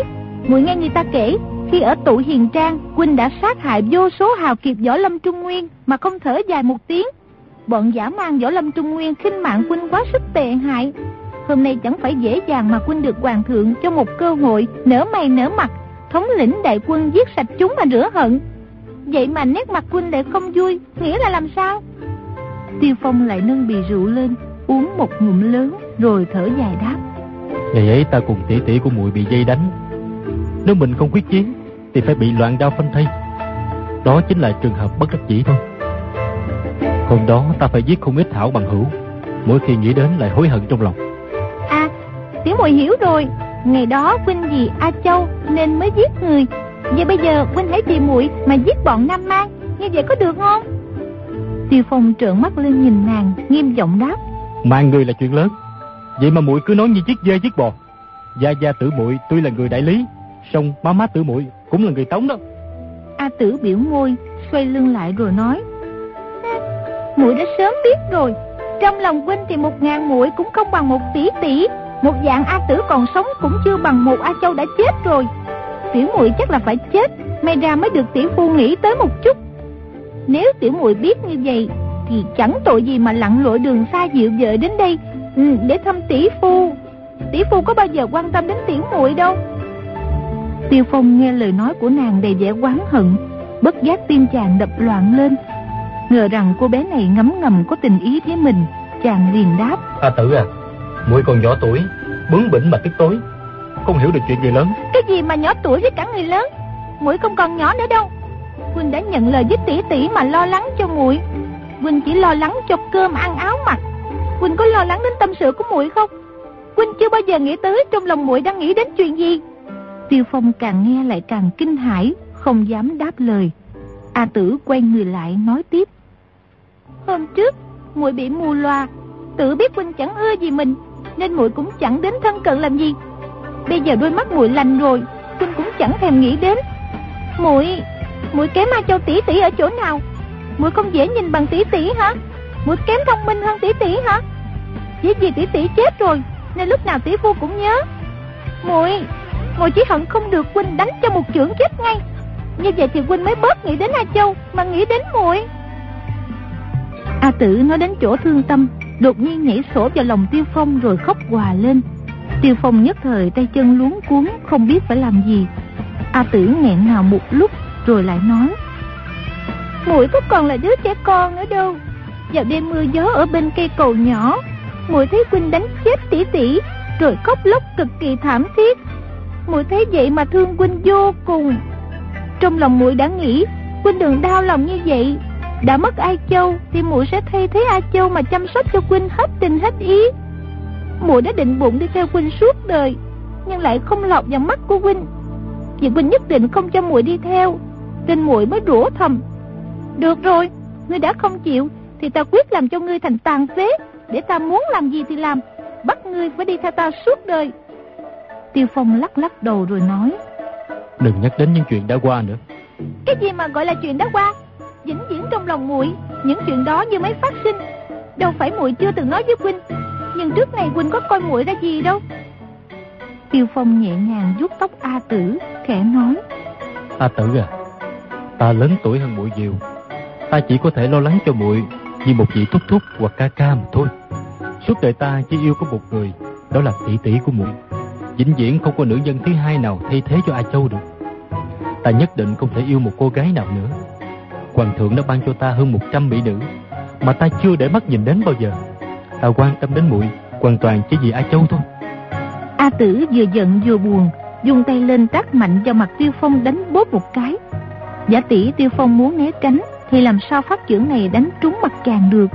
Muội nghe người ta kể, khi ở tụ hiền trang, huynh đã sát hại vô số hào kiệt võ lâm trung nguyên mà không thở dài một tiếng. Bọn giả mang võ lâm trung nguyên khinh mạng huynh quá sức tệ hại. Hôm nay chẳng phải dễ dàng mà quân được hoàng thượng cho một cơ hội nở mày nở mặt, thống lĩnh đại quân giết sạch chúng mà rửa hận. Vậy mà nét mặt quân lại không vui, nghĩa là làm sao? Tiêu Phong lại nâng bì rượu lên, uống một ngụm lớn rồi thở dài đáp. Ngày ấy ta cùng tỷ tỷ của muội bị dây đánh. Nếu mình không quyết chiến thì phải bị loạn đao phân thây. Đó chính là trường hợp bất đắc dĩ thôi. Hôm đó ta phải giết không ít thảo bằng hữu Mỗi khi nghĩ đến lại hối hận trong lòng Tiểu muội hiểu rồi. Ngày đó huynh vì A Châu nên mới giết người. Vậy bây giờ huynh hãy tìm muội mà giết bọn Nam Mang Như vậy có được không? Tiêu Phong trợn mắt lên nhìn nàng Nghiêm giọng đáp. Mang người là chuyện lớn. Vậy mà muội cứ nói như chiếc dê chiếc bò. Gia Gia tử muội tuy là người đại lý song má má tử muội cũng là người tống đó. A tử biểu môi Xoay lưng lại rồi nói. Muội đã sớm biết rồi. Trong lòng huynh thì một ngàn muội cũng không bằng một tỷ tỷ một dạng A tử còn sống cũng chưa bằng một A châu đã chết rồi. Tiểu muội chắc là phải chết May ra mới được tiểu phu nghĩ tới một chút. Nếu tiểu muội biết như vậy Thì chẳng tội gì mà lặn lội đường xa dịu vợ đến đây ừ, Để thăm tỷ phu. Tỷ phu có bao giờ quan tâm đến tiểu muội đâu? Tiêu Phong nghe lời nói của nàng đầy vẻ oán hận Bất giác tim chàng đập loạn lên. Ngờ rằng cô bé này ngấm ngầm có tình ý với mình Chàng liền đáp. A tử à muội còn nhỏ tuổi Bướng bỉnh mà tức tối. Không hiểu được chuyện người lớn. Cái gì mà nhỏ tuổi với cả người lớn? Muội không còn nhỏ nữa đâu. Huynh đã nhận lời với tỷ tỷ mà lo lắng cho muội. Huynh chỉ lo lắng cho cơm ăn áo mặc. Huynh có lo lắng đến tâm sự của muội không? Huynh chưa bao giờ nghĩ tới trong lòng muội đang nghĩ đến chuyện gì. Tiêu Phong càng nghe lại càng kinh hãi Không dám đáp lời. A tử quay người lại nói tiếp. Hôm trước muội bị mù loà, Tự biết huynh chẳng ưa gì mình. Nên muội cũng chẳng đến thân cận làm gì. Bây giờ đôi mắt muội lành rồi Huynh cũng chẳng thèm nghĩ đến. Muội muội kém ma Châu tỷ tỷ ở chỗ nào? Muội không dễ nhìn bằng tỷ tỷ hả? Muội kém thông minh hơn tỷ tỷ hả? Chỉ vì tỷ tỷ chết rồi, nên lúc nào tỷ phu cũng nhớ. Muội muội chỉ hận không được huynh đánh cho một chưởng chết ngay. Như vậy thì huynh mới bớt nghĩ đến a châu, mà nghĩ đến muội. A tử nói đến chỗ thương tâm đột nhiên nhảy sổ vào lòng tiêu phong rồi khóc hòa lên. Tiêu phong nhất thời tay chân luống cuốn không biết phải làm gì. A tử nghẹn ngào một lúc rồi lại nói, muội có còn là đứa trẻ con nữa đâu. Vào đêm mưa gió ở bên cây cầu nhỏ, muội thấy huynh đánh chết tỷ tỷ rồi khóc lóc cực kỳ thảm thiết. Muội thấy vậy mà thương huynh vô cùng. Trong lòng muội đã nghĩ huynh đừng đau lòng như vậy đã mất ai châu thì muội sẽ thay thế a châu mà chăm sóc cho huynh hết tình hết ý. Muội đã định bụng đi theo huynh suốt đời nhưng lại không lọt vào mắt của huynh vì huynh nhất định không cho muội đi theo nên muội mới rủa thầm. Được rồi ngươi đã không chịu thì ta quyết làm cho ngươi thành tàn phế. Để ta muốn làm gì thì làm bắt ngươi phải đi theo ta suốt đời. Tiêu phong lắc lắc đầu rồi nói. Đừng nhắc đến những chuyện đã qua nữa. Cái gì mà gọi là chuyện đã qua vĩnh viễn trong lòng muội. Những chuyện đó như mới phát sinh. Đâu phải muội chưa từng nói với huynh nhưng trước này huynh có coi muội ra gì đâu. Tiêu phong nhẹ nhàng vuốt tóc a tử, khẽ nói. A tử à ta lớn tuổi hơn muội nhiều. Ta chỉ có thể lo lắng cho muội như một vị thúc thúc hoặc ca ca mà thôi. Suốt đời ta chỉ yêu có một người, đó là tỷ tỷ của muội. Vĩnh viễn không có nữ nhân thứ hai nào thay thế cho a châu được. Ta nhất định không thể yêu một cô gái nào nữa hoàng thượng đã ban cho ta hơn 100 mỹ nữ, mà ta chưa để mắt nhìn đến bao giờ. Ta quan tâm đến muội, hoàn toàn chỉ vì a châu thôi. A tử vừa giận vừa buồn, dùng tay lên tác mạnh vào mặt tiêu phong đánh bóp một cái. Giả tỷ tiêu phong muốn né tránh, thì làm sao phát chưởng này đánh trúng mặt chàng được?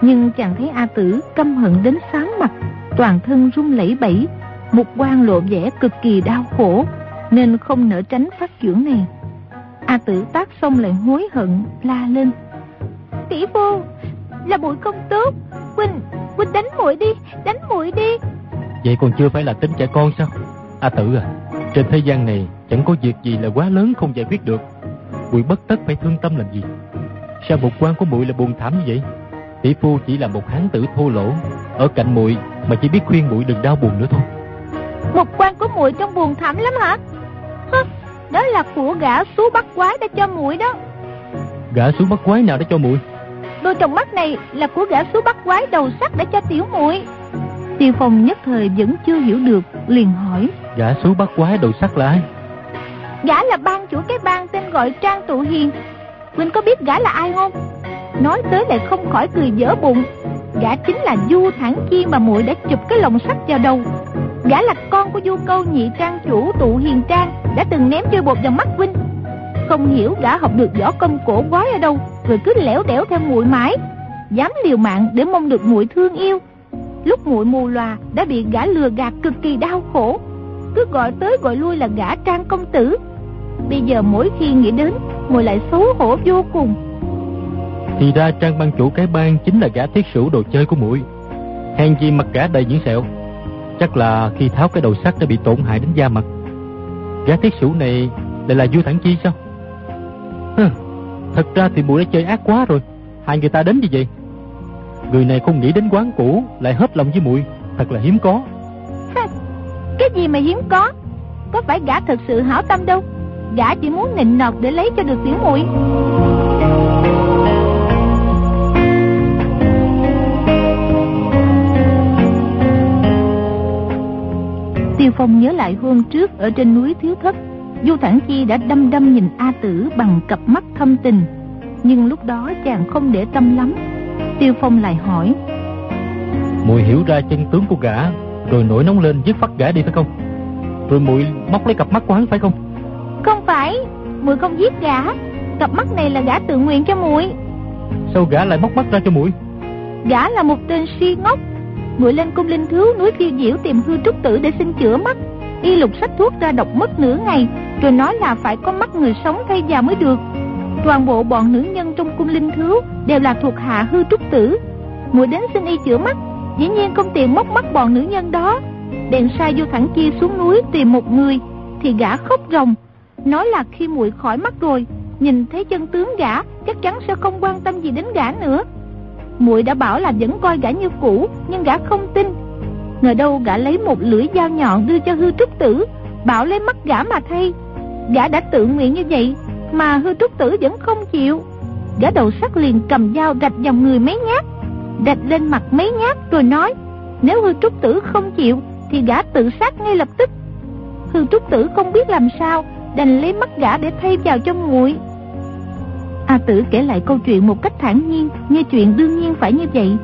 Nhưng chàng thấy a tử căm hận đến sáng mặt, toàn thân run lẩy bẩy một quan lộ vẻ cực kỳ đau khổ, nên không nỡ tránh phát chưởng này a tử tác xong lại hối hận la lên. Tỷ phu là muội không tốt. Huynh huynh đánh muội đi đánh muội đi. Vậy còn chưa phải là tính trẻ con sao? A tử à trên thế gian này chẳng có việc gì là quá lớn không giải quyết được. Muội bất tất phải thương tâm làm gì? Sao một quan của muội là buồn thảm như vậy? Tỷ phu chỉ là một hán tử thô lỗ. Ở cạnh muội mà chỉ biết khuyên muội đừng đau buồn nữa thôi. Một quan của muội trong buồn thảm lắm hả? Hơ, đó là của gã xú bắt quái đã cho muội đó. Gã xú bắt quái nào đã cho muội? Đôi trong mắt này là của gã xú bắt quái đầu sắt đã cho tiểu muội. Tiêu phong nhất thời vẫn chưa hiểu được liền hỏi. Gã xú bắt quái đầu sắt là ai? Gã là ban chủ cái bang tên gọi trang tụ hiền. Huynh có biết gã là ai không? Nói tới lại không khỏi cười dở bụng. Gã chính là du thẳng chi mà muội đã chụp cái lồng sắt vào đầu. Gã là con của du câu nhị trang chủ tụ hiền trang đã từng ném chơi bột vào mắt huynh không hiểu gã học được võ công cổ quái ở đâu rồi cứ lẻo đẻo theo muội mãi dám liều mạng để mong được muội thương yêu. Lúc muội mù lòa đã bị gã lừa gạt cực kỳ đau khổ, cứ gọi tới gọi lui là gã trang công tử. Bây giờ mỗi khi nghĩ đến, muội lại xấu hổ vô cùng. Thì ra trang ban chủ cái bang chính là gã thiết sử đồ chơi của muội. Hèn gì mặt gã đầy những sẹo. Chắc là khi tháo cái đầu sắt đã bị tổn hại đến da mặt. Gã thiết sủ này lại là vua thẳng chi sao? Hừ, thật ra thì muội đã chơi ác quá rồi. Hai người ta đến như vậy. Người này không nghĩ đến quán cũ, lại hết lòng với muội, thật là hiếm có. Cái gì mà hiếm có? Có phải gã thật sự hảo tâm đâu. Gã chỉ muốn nịnh nọt để lấy cho được tiểu muội. Tiêu Phong nhớ lại hôm trước ở trên núi Thiếu Thất, Du Thản Chi đã đâm đâm nhìn A Tử bằng cặp mắt thâm tình, nhưng lúc đó chàng không để tâm lắm. Tiêu Phong lại hỏi: "Muội hiểu ra chân tướng của gã, rồi nổi nóng lên giết phát gã đi phải không? Rồi muội móc lấy cặp mắt của hắn phải không?" "Không phải, muội không giết gã, cặp mắt này là gã tự nguyện cho muội." "Sao gã lại móc mắt ra cho muội?" "Gã là một tên si ngốc, muội lên cung linh thiếu núi phiêu diễu tìm hư trúc tử để xin chữa mắt. Y lục sách thuốc ra độc mất nửa ngày, rồi nói là phải có mắt người sống thay vào mới được. Toàn bộ bọn nữ nhân trong cung linh thiếu đều là thuộc hạ hư trúc tử. Muội đến xin y chữa mắt, dĩ nhiên không tiền móc mắt bọn nữ nhân đó. Đèn sai vô thẳng kia xuống núi tìm một người, thì gã khóc ròng. Nói là khi muội khỏi mắt rồi, nhìn thấy chân tướng gã, chắc chắn sẽ không quan tâm gì đến gã nữa muội đã bảo là vẫn coi gã như cũ, nhưng gã không tin. Ngờ đâu gã lấy một lưỡi dao nhọn đưa cho hư trúc tử, bảo lấy mắt gã mà thay. Gã đã tự nguyện như vậy, mà hư trúc tử vẫn không chịu. Gã đầu sắt liền cầm dao rạch vào người mấy nhát rạch lên mặt mấy nhát rồi nói, nếu hư trúc tử không chịu, thì gã tự sát ngay lập tức. Hư trúc tử không biết làm sao, đành lấy mắt gã để thay vào cho muội. A Tử kể lại câu chuyện một cách thản nhiên, như chuyện đương nhiên phải như vậy.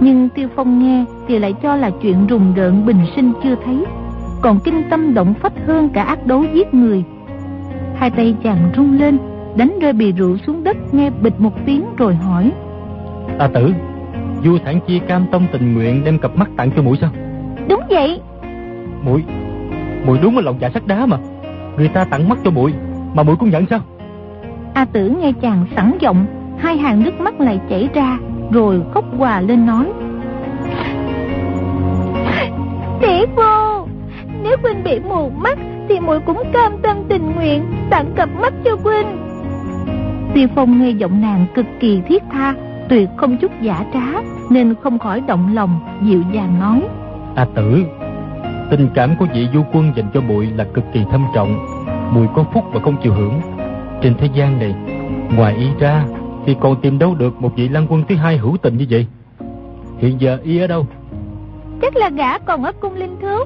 Nhưng Tiêu Phong nghe thì lại cho là chuyện rùng rợn bình sinh chưa thấy, còn kinh tâm động phách hơn cả ác đấu giết người. Hai tay chàng rung lên, đánh rơi bì rượu xuống đất nghe bịch một tiếng rồi hỏi. A Tử, Du Thản Chi cam tâm tình nguyện đem cặp mắt tặng cho mũi sao? Đúng vậy. Mũi, mũi đúng là lòng dạ sắt đá mà. Người ta tặng mắt cho mũi, mà mũi cũng nhận sao? A Tử nghe chàng sẵn giọng, hai hàng nước mắt lại chảy ra, rồi khóc hòa lên nói. Tỷ phu, nếu huynh bị mù mắt thì muội cũng cam tâm tình nguyện tặng cặp mắt cho huynh. Tiêu Phong nghe giọng nàng cực kỳ thiết tha, tuyệt không chút giả trá, nên không khỏi động lòng, dịu dàng nói. A Tử, tình cảm của vị du quân dành cho muội là cực kỳ thâm trọng, muội có phúc và không chịu hưởng trên thế gian này. Ngoài y ra Thì còn tìm đâu được một vị lăng quân thứ hai hữu tình như vậy? Hiện giờ y ở đâu? Chắc là gã còn ở cung linh thước.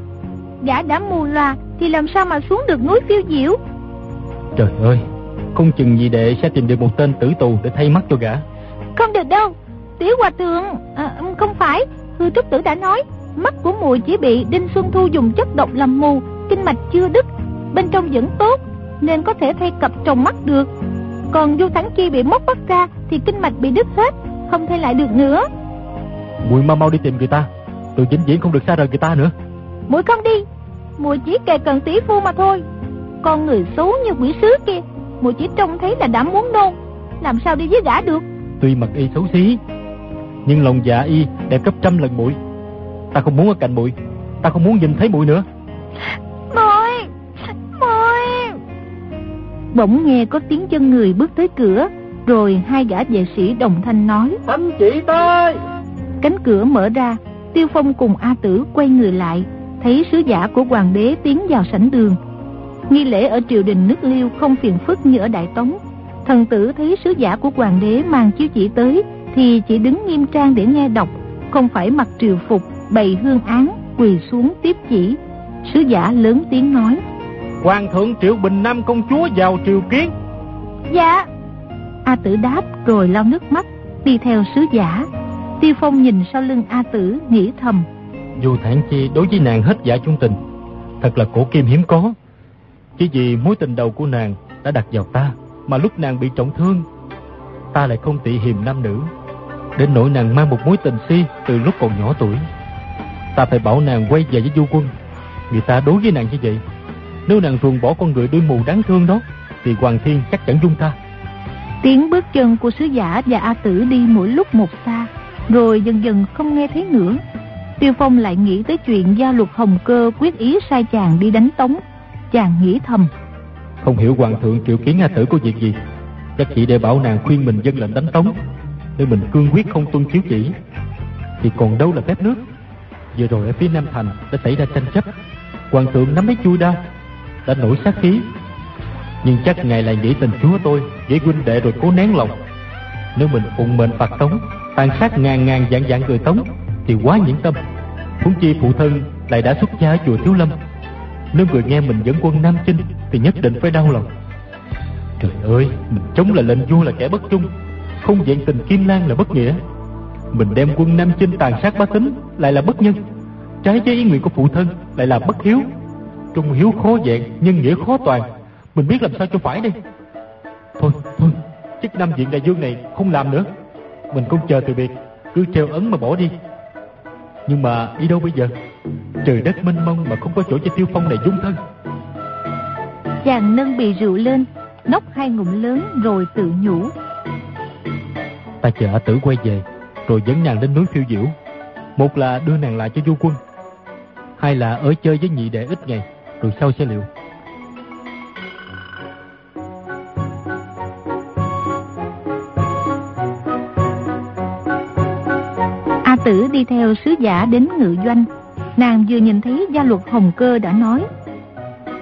Gã đã mù loà Thì làm sao mà xuống được núi phiêu diễu Trời ơi Không chừng gì đệ sẽ tìm được một tên tử tù Để thay mắt cho gã. Không được đâu Tiểu hòa thượng. À, Không phải Hư trúc tử đã nói Mắt của muội chỉ bị Đinh Xuân Thu dùng chất độc làm mù Kinh mạch chưa đứt Bên trong vẫn tốt nên có thể thay cặp trồng mắt được. Còn Du Thắng Chi bị móc mắt ra thì kinh mạch bị đứt hết, không thay lại được nữa. Muội mau mau đi tìm người ta, tôi vĩnh viễn không được xa rời người ta nữa. Muội không đi, muội chỉ kề cần tỷ phu mà thôi. Con người xấu như quỷ sứ kia, muội chỉ trông thấy là đã muốn nôn, làm sao đi với gã được? Tuy mặt y xấu xí, nhưng lòng dạ y đẹp gấp trăm lần muội. Ta không muốn ở cạnh muội, ta không muốn nhìn thấy muội nữa. Bỗng nghe có tiếng chân người bước tới cửa Rồi hai gã vệ sĩ đồng thanh nói. Anh chị tới! Cánh cửa mở ra Tiêu Phong cùng A Tử quay người lại Thấy sứ giả của hoàng đế tiến vào sảnh đường. Nghi lễ ở triều đình nước liêu không phiền phức như ở Đại Tống. Thần tử thấy sứ giả của hoàng đế mang chiếu chỉ tới Thì chỉ đứng nghiêm trang để nghe đọc Không phải mặc triều phục, bày hương án, quỳ xuống tiếp chỉ. Sứ giả lớn tiếng nói Hoàng thượng Triệu Bình Nam công chúa vào triều kiến Dạ A tử đáp rồi lau nước mắt Đi theo sứ giả Tiêu Phong nhìn sau lưng A tử nghĩ thầm Dù thản chi đối với nàng hết giả chung tình Thật là cổ kim hiếm có Chỉ vì mối tình đầu của nàng Đã đặt vào ta Mà lúc nàng bị trọng thương Ta lại không tị hiềm nam nữ Đến nỗi nàng mang một mối tình si từ lúc còn nhỏ tuổi. Ta phải bảo nàng quay về với du quân. Người ta đối với nàng như vậy. Nếu nàng ruồng bỏ con người đuôi mù đáng thương đó, thì Hoàng Thiên chắc chắn dung ta. Tiếng bước chân của sứ giả và A Tử đi mỗi lúc một xa, rồi dần dần không nghe thấy nữa. Tiêu Phong lại nghĩ tới chuyện gia luật hồng cơ quyết ý sai chàng đi đánh tống. Chàng nghĩ thầm. Không hiểu Hoàng thượng triệu kiến A Tử có việc gì. Chắc chỉ để bảo nàng khuyên mình dân lệnh đánh tống. Để mình cương quyết không tuân chiếu chỉ. Thì còn đâu là phép nước. Vừa rồi ở phía Nam Thành đã xảy ra tranh chấp. Hoàng thượng nắm lấy chui đao. Đã nổi sát khí. Nhưng chắc ngài lại nghĩ tình chúa tôi, dễ huynh đệ rồi cố nén lòng. Nếu mình phụng mệnh phạt tống, tàn sát ngàn ngàn dạng dạng người tống, thì quá nhẫn tâm. Huống chi phụ thân lại đã xuất gia ở chùa thiếu lâm. Nếu người nghe mình dẫn quân nam chinh, thì nhất định phải đau lòng. Trời ơi, mình chống lại lệnh vua là kẻ bất trung. Không dạng tình kim lan là bất nghĩa. Mình đem quân nam chinh tàn sát bá tính lại là bất nhân. Trái với ý nguyện của phụ thân lại là bất hiếu trung hiếu khó vẹn nhân nghĩa khó toàn. Mình biết làm sao cho phải đây. Thôi thôi Chức năm viện đại dương này không làm nữa. Mình không chờ từ biệt Cứ treo ấn mà bỏ đi. Nhưng mà đi đâu bây giờ? Trời đất mênh mông mà không có chỗ cho tiêu phong này dung thân. Chàng nâng bì rượu lên Nốc hai ngụm lớn rồi tự nhủ. Ta chờ tử quay về Rồi dẫn nàng lên núi phiêu diễu. Một là đưa nàng lại cho du quân Hai là ở chơi với nhị đệ ít ngày rồi sau sẽ liệu. Tử đi theo sứ giả đến ngự doanh. Nàng vừa nhìn thấy gia luật hồng cơ đã nói,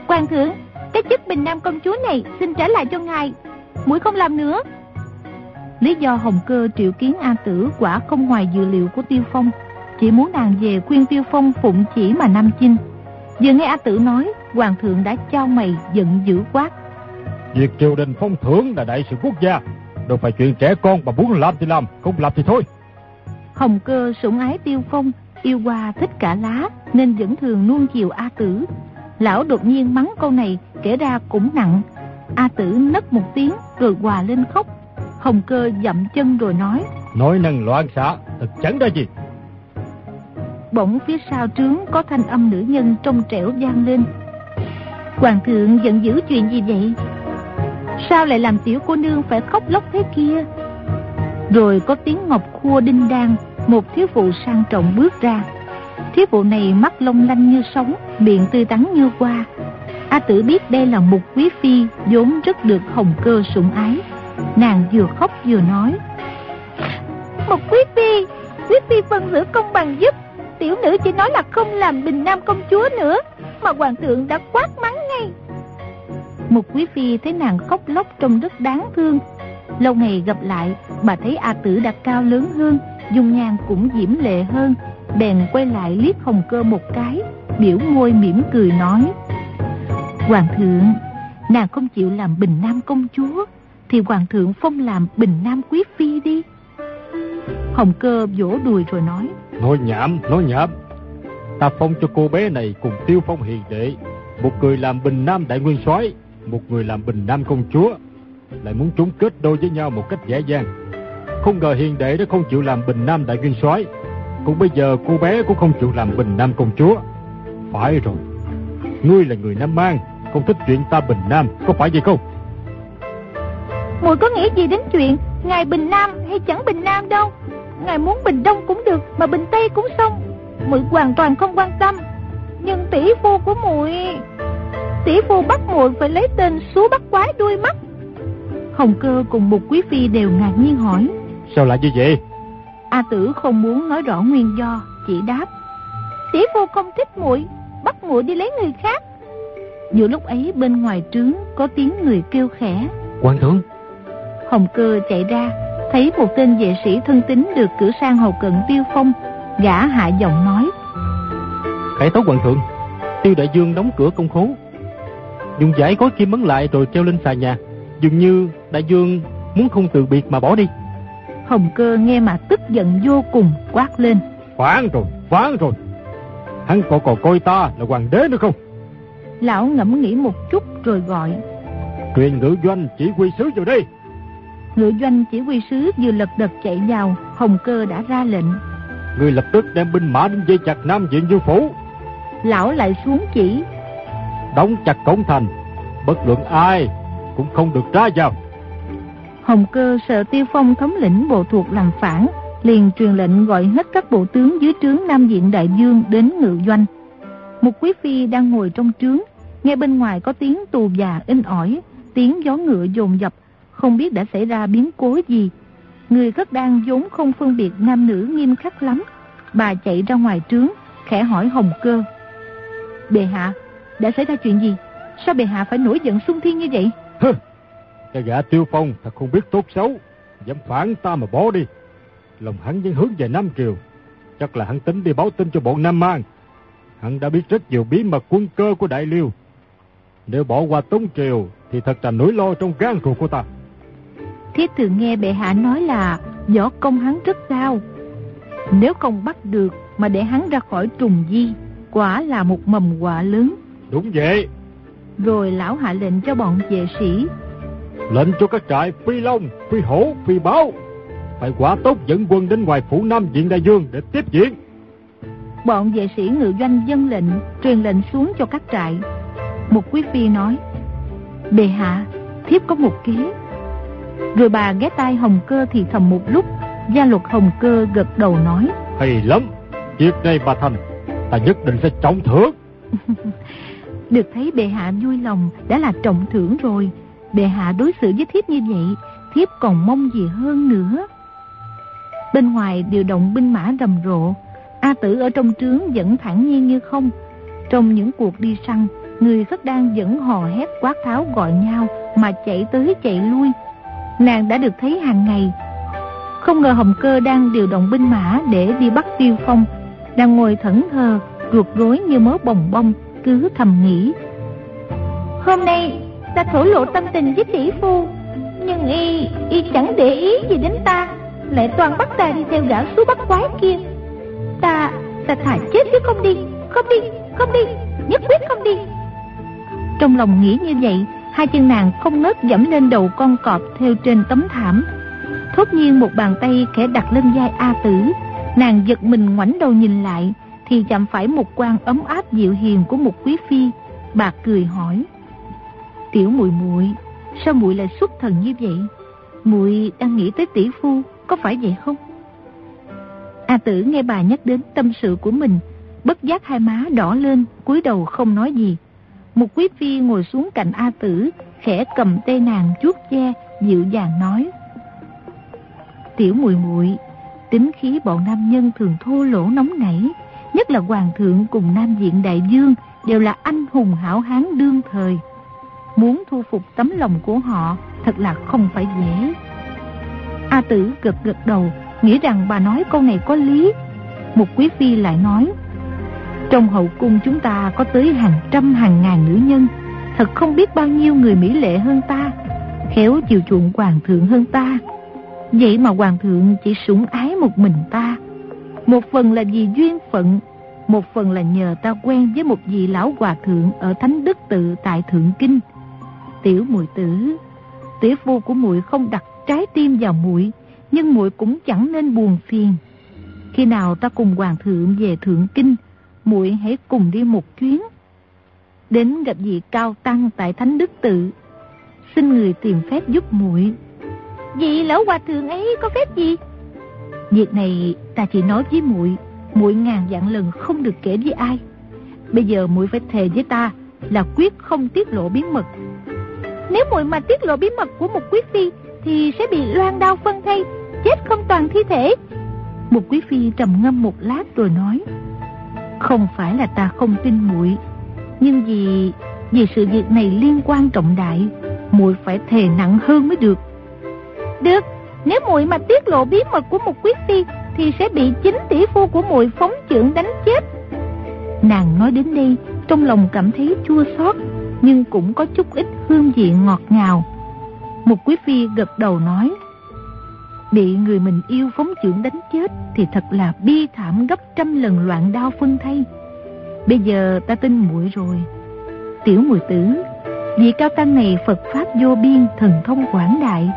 quan thượng, Cái chức bình nam công chúa này xin trả lại cho ngài Mũi không làm nữa. Lý do hồng cơ triệu kiến A tử quả không ngoài dự liệu của Tiêu Phong, Chỉ muốn nàng về khuyên Tiêu Phong phụng chỉ mà Nam Chinh. Vừa nghe A tử nói Hoàng thượng đã trao mày giận dữ quát Việc triều đình phong thưởng là đại sự quốc gia Đâu phải chuyện trẻ con mà muốn làm thì làm Không làm thì thôi Hồng cơ sủng ái tiêu phong, yêu hoa thích cả lá, nên vẫn thường nuông chiều A Tử. Lão đột nhiên mắng câu này, kể ra cũng nặng. A Tử nấc một tiếng, rồi hòa lên khóc. Hồng cơ dậm chân rồi nói. Nói năng loạn xạ, thật chẳng ra gì. Bỗng phía sau trướng có thanh âm nữ nhân trong trẻo vang lên. Hoàng thượng giận dữ chuyện gì vậy? Sao lại làm tiểu cô nương phải khóc lóc thế kia? Rồi có tiếng ngọc khua đinh đan một thiếu phụ sang trọng bước ra. Thiếu phụ này mắt long lanh như sóng, miệng tươi tắn như hoa. A tử biết đây là một quý phi vốn rất được hồng cơ sủng ái. Nàng vừa khóc vừa nói. Một quý phi, quý phi phân giữ công bằng giúp. Tiểu nữ chỉ nói là không làm bình nam công chúa nữa, mà hoàng thượng đã quát mắng ngay. Một quý phi thấy nàng khóc lóc trông rất đáng thương. Lâu ngày gặp lại, bà thấy A tử đã cao lớn hơn, dung nhan cũng diễm lệ hơn bèn quay lại liếc hồng cơ một cái biểu môi mỉm cười nói hoàng thượng nàng không chịu làm bình nam công chúa thì hoàng thượng phong làm bình nam quý phi đi hồng cơ vỗ đùi rồi nói nói nhảm nói nhảm. Ta phong cho cô bé này cùng tiêu phong hiền đệ. Một người làm bình nam đại nguyên soái, một người làm bình nam công chúa. Lại muốn chúng kết đôi với nhau một cách dễ dàng. Không ngờ hiền đệ đã không chịu làm bình nam đại nguyên soái. Cũng bây giờ cô bé cũng không chịu làm bình nam công chúa. Phải rồi. Ngươi là người Nam Mang, Không thích chuyện ta bình nam, Có phải vậy không? Mùi có nghĩ gì đến chuyện Ngài bình nam hay chẳng bình nam đâu? Ngài muốn bình đông cũng được Mà bình tây cũng xong Mùi hoàn toàn không quan tâm Nhưng tỷ phu của mùi Tỷ phu bắt mùi phải lấy tên số bắt quái đuôi mắt Hồng cơ cùng một quý phi đều ngạc nhiên hỏi Sao lại như vậy? A tử không muốn nói rõ nguyên do, chỉ đáp. Tỷ phu không thích muội, bắt muội đi lấy người khác. Giữa lúc ấy bên ngoài trướng có tiếng người kêu khẽ. Quan thượng. Hồng cơ chạy ra, thấy một tên vệ sĩ thân tín được cử sang hầu cận tiêu phong. Gã hạ giọng nói. Khải tấu hoàng thượng, tiêu đại dương đóng cửa công khố. Dùng giải gói kim ấn lại rồi treo lên xà nhà. Dường như đại dương muốn không từ biệt mà bỏ đi. Hồng cơ nghe mà tức giận vô cùng quát lên. Phán rồi, phán rồi. Hắn còn còn coi ta là hoàng đế nữa không? Lão ngẫm nghĩ một chút rồi gọi. Truyền ngữ doanh chỉ huy sứ vào đây. Ngự doanh chỉ huy sứ vừa lật đật chạy vào, Hồng Cơ đã ra lệnh. Người lập tức đem binh mã đến dây chặt Nam Diện Dương Phủ. Lão lại xuống chỉ. Đóng chặt cổng thành, bất luận ai cũng không được ra vào. Hồng Cơ sợ Tiêu Phong thống lĩnh bộ thuộc làm phản, liền truyền lệnh gọi hết các bộ tướng dưới trướng Nam Diện Đại Dương đến ngự doanh. Một quý phi đang ngồi trong trướng, nghe bên ngoài có tiếng tù già in ỏi, tiếng gió ngựa dồn dập, không biết đã xảy ra biến cố gì. Người rất đang vốn không phân biệt nam nữ nghiêm khắc lắm. Bà chạy ra ngoài trướng, khẽ hỏi Hồng Cơ. Bệ hạ, đã xảy ra chuyện gì? Sao bệ hạ phải nổi giận xung thiên như vậy? Hừ, cái gã tiêu phong thật không biết tốt xấu, dám phản ta mà bỏ đi. Lòng hắn vẫn hướng về Nam Triều. Chắc là hắn tính đi báo tin cho bọn Nam Mang. Hắn đã biết rất nhiều bí mật quân cơ của Đại Liêu. Nếu bỏ qua Tống Triều thì thật là nỗi lo trong gan ruột của ta. Thiết thường nghe bệ hạ nói là võ công hắn rất cao. Nếu không bắt được mà để hắn ra khỏi trùng di, quả là một mầm quả lớn. Đúng vậy. Rồi lão hạ lệnh cho bọn vệ sĩ. Lệnh cho các trại Phi Long, Phi Hổ, Phi Báo. Phải quả tốt dẫn quân đến ngoài phủ Nam Diện Đại Dương để tiếp diễn. Bọn vệ sĩ ngự doanh dân lệnh, truyền lệnh xuống cho các trại. Một quý phi nói, Bệ hạ, thiếp có một kế. Rồi bà ghé tai Hồng Cơ thì thầm một lúc, gia luật Hồng Cơ gật đầu nói, Hay lắm, việc này bà Thành, ta nhất định sẽ trọng thưởng. Được thấy bệ hạ vui lòng đã là trọng thưởng rồi. Bệ hạ đối xử với thiếp như vậy, thiếp còn mong gì hơn nữa. Bên ngoài điều động binh mã rầm rộ, A Tử ở trong trướng vẫn thẳng nhiên như không. Trong những cuộc đi săn, người khất đang vẫn hò hét quát tháo gọi nhau mà chạy tới chạy lui. Nàng đã được thấy hàng ngày. Không ngờ Hồng Cơ đang điều động binh mã để đi bắt Tiêu Phong, đang ngồi thẫn thờ, ruột rối như mớ bồng bông, cứ thầm nghĩ. Hôm nay ta thổ lộ tâm tình với tỷ phu, nhưng y, y chẳng để ý gì đến ta, lại toàn bắt ta đi theo gã số bắt quái kia. Ta, ta thà chết chứ không đi, không đi, không đi, nhất quyết không đi. Trong lòng nghĩ như vậy, hai chân nàng không ngớt dẫm lên đầu con cọp theo trên tấm thảm. Thốt nhiên một bàn tay khẽ đặt lên vai A Tử, nàng giật mình ngoảnh đầu nhìn lại, thì chạm phải một quan ấm áp dịu hiền của một quý phi. Bà cười hỏi: "Tiểu muội muội, sao muội lại xuất thần như vậy? Muội đang nghĩ tới tỷ phu, có phải vậy không?" A Tử nghe bà nhắc đến tâm sự của mình, bất giác hai má đỏ lên, cúi đầu không nói gì. Một quý phi ngồi xuống cạnh A Tử, khẽ cầm tay nàng chuốt che, dịu dàng nói: "Tiểu muội muội, tính khí bọn nam nhân thường thô lỗ nóng nảy, nhất là hoàng thượng cùng nam diện đại dương đều là anh hùng hảo hán đương thời. Muốn thu phục tấm lòng của họ thật là không phải dễ." A Tử gật gật đầu, nghĩ rằng bà nói câu này có lý. Một quý phi lại nói: trong hậu cung chúng ta có tới hàng trăm, hàng ngàn nữ nhân. Thật không biết bao nhiêu người mỹ lệ hơn ta, Khéo chiều chuộng hoàng thượng hơn ta. Vậy mà hoàng thượng chỉ sủng ái một mình ta. Một phần là vì duyên phận, Một phần là nhờ ta quen với một vị lão hòa thượng Ở Thánh Đức Tự tại Thượng Kinh. Tiểu muội tử, Tiểu phu của muội không đặt trái tim vào muội, Nhưng muội cũng chẳng nên buồn phiền. Khi nào ta cùng hoàng thượng về Thượng Kinh muội hãy cùng đi một chuyến. Đến gặp vị cao tăng tại Thánh Đức Tự, xin người tìm phép giúp muội. Vị lão hòa thượng ấy có phép gì? Việc này ta chỉ nói với muội, muội ngàn vạn lần không được kể với ai. Bây giờ muội phải thề với ta là quyết không tiết lộ bí mật. Nếu muội mà tiết lộ bí mật của một quý phi thì sẽ bị loan đao phân thây, chết không toàn thi thể. Một quý phi trầm ngâm một lát rồi nói: không phải là ta không tin muội, nhưng vì vì sự việc này liên quan trọng đại, muội phải thề nặng hơn mới được. Được, nếu muội mà tiết lộ bí mật của một quý phi thì sẽ bị chính tỷ phu của muội phóng chưởng đánh chết. Nàng nói đến đây, trong lòng cảm thấy chua xót, nhưng cũng có chút ít hương vị ngọt ngào. Một quý phi gật đầu nói: Bị người mình yêu phóng chưởng đánh chết Thì thật là bi thảm gấp trăm lần loạn đau phân thay Bây giờ ta tin muội rồi Tiểu mùi tử Vị cao tăng này Phật Pháp vô biên Thần thông quảng đại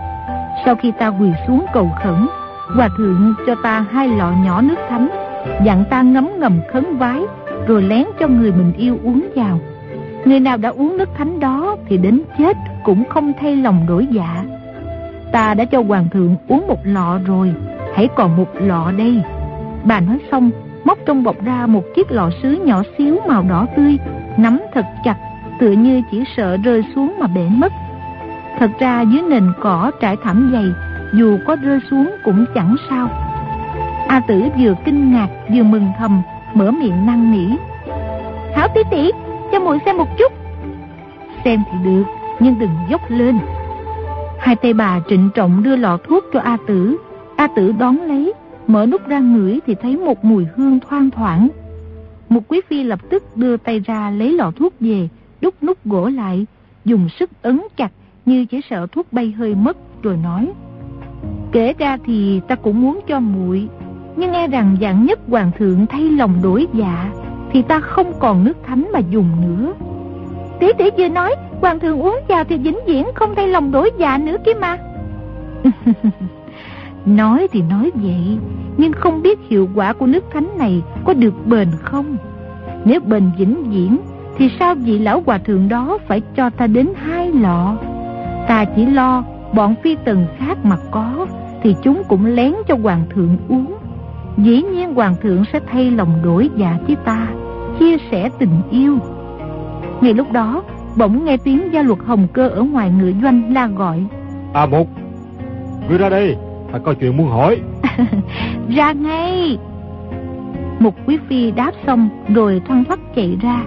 Sau khi ta quỳ xuống cầu khẩn, Hòa thượng cho ta hai lọ nhỏ nước thánh, dặn ta ngấm ngầm khấn vái, rồi lén cho người mình yêu uống vào. Người nào đã uống nước thánh đó thì đến chết cũng không thay lòng đổi dạ. Ta đã cho hoàng thượng uống một lọ rồi, hãy còn một lọ đây. Bà nói xong, móc trong bọc ra một chiếc lọ sứ nhỏ xíu màu đỏ tươi, nắm thật chặt, tựa như chỉ sợ rơi xuống mà bể mất. Thật ra dưới nền cỏ trải thảm dày, dù có rơi xuống cũng chẳng sao. A tử vừa kinh ngạc vừa mừng thầm, mở miệng năn nỉ. thảo tỷ tỷ, cho muội xem một chút. Xem thì được, nhưng đừng dốc lên. Hai tay bà trịnh trọng đưa lọ thuốc cho A tử. A tử đón lấy, mở nút ra ngửi thì thấy một mùi hương thoang thoảng. Một quý phi lập tức đưa tay ra lấy lọ thuốc về, đút nút gỗ lại, dùng sức ấn chặt như chỉ sợ thuốc bay hơi mất rồi nói. Kể ra thì ta cũng muốn cho muội nhưng nghe rằng dạng nhất hoàng thượng thay lòng đổi dạ thì ta không còn nước thánh mà dùng nữa. Tỷ tỷ vừa nói hoàng thượng uống vào thì vĩnh viễn không thay lòng đổi dạ nữa kia mà. nói thì nói vậy, nhưng không biết hiệu quả của nước thánh này có được bền không. Nếu bền vĩnh viễn thì sao vị lão hòa thượng đó phải cho ta đến hai lọ? Ta chỉ lo bọn phi tần khác mà có thì chúng cũng lén cho hoàng thượng uống. Dĩ nhiên hoàng thượng sẽ thay lòng đổi dạ với ta, chia sẻ tình yêu. Ngay lúc đó, bỗng nghe tiếng gia luật hồng cơ ở ngoài ngựa doanh la gọi. À một, ngươi ra đây, phải có chuyện muốn hỏi. ra ngay. Một quý phi đáp xong rồi thoăn thoắt chạy ra.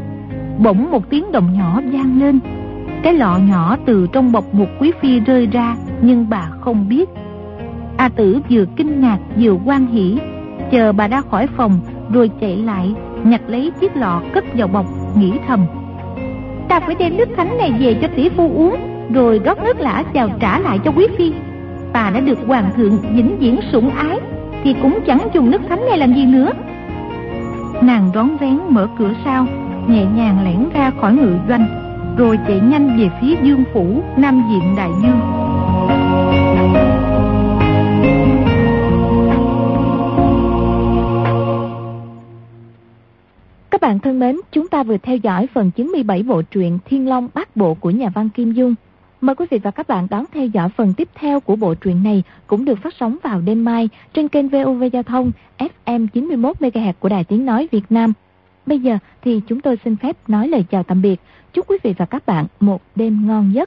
Bỗng một tiếng động nhỏ vang lên. Cái lọ nhỏ từ trong bọc một quý phi rơi ra, nhưng bà không biết. A tử vừa kinh ngạc vừa quan hỉ, chờ bà ra khỏi phòng rồi chạy lại, nhặt lấy chiếc lọ cất vào bọc, nghĩ thầm. Ta phải đem nước thánh này về cho tỷ phu uống, rồi rót nước lã vào trả lại cho quý phi ta đã được hoàng thượng vĩnh viễn sủng ái, thì cũng chẳng dùng nước thánh này làm gì nữa. Nàng rón rén mở cửa sau, nhẹ nhàng lẻn ra khỏi ngự doanh, rồi chạy nhanh về phía dương phủ, nam diện đại dương. Các bạn thân mến, chúng ta vừa theo dõi phần 97 bộ truyện Thiên Long Bát Bộ của nhà văn Kim Dung. Mời quý vị và các bạn đón theo dõi phần tiếp theo của bộ truyện này cũng được phát sóng vào đêm mai trên kênh VOV Giao thông FM 91MHz của Đài Tiếng Nói Việt Nam. Bây giờ thì chúng tôi xin phép nói lời chào tạm biệt. Chúc quý vị và các bạn một đêm ngon giấc.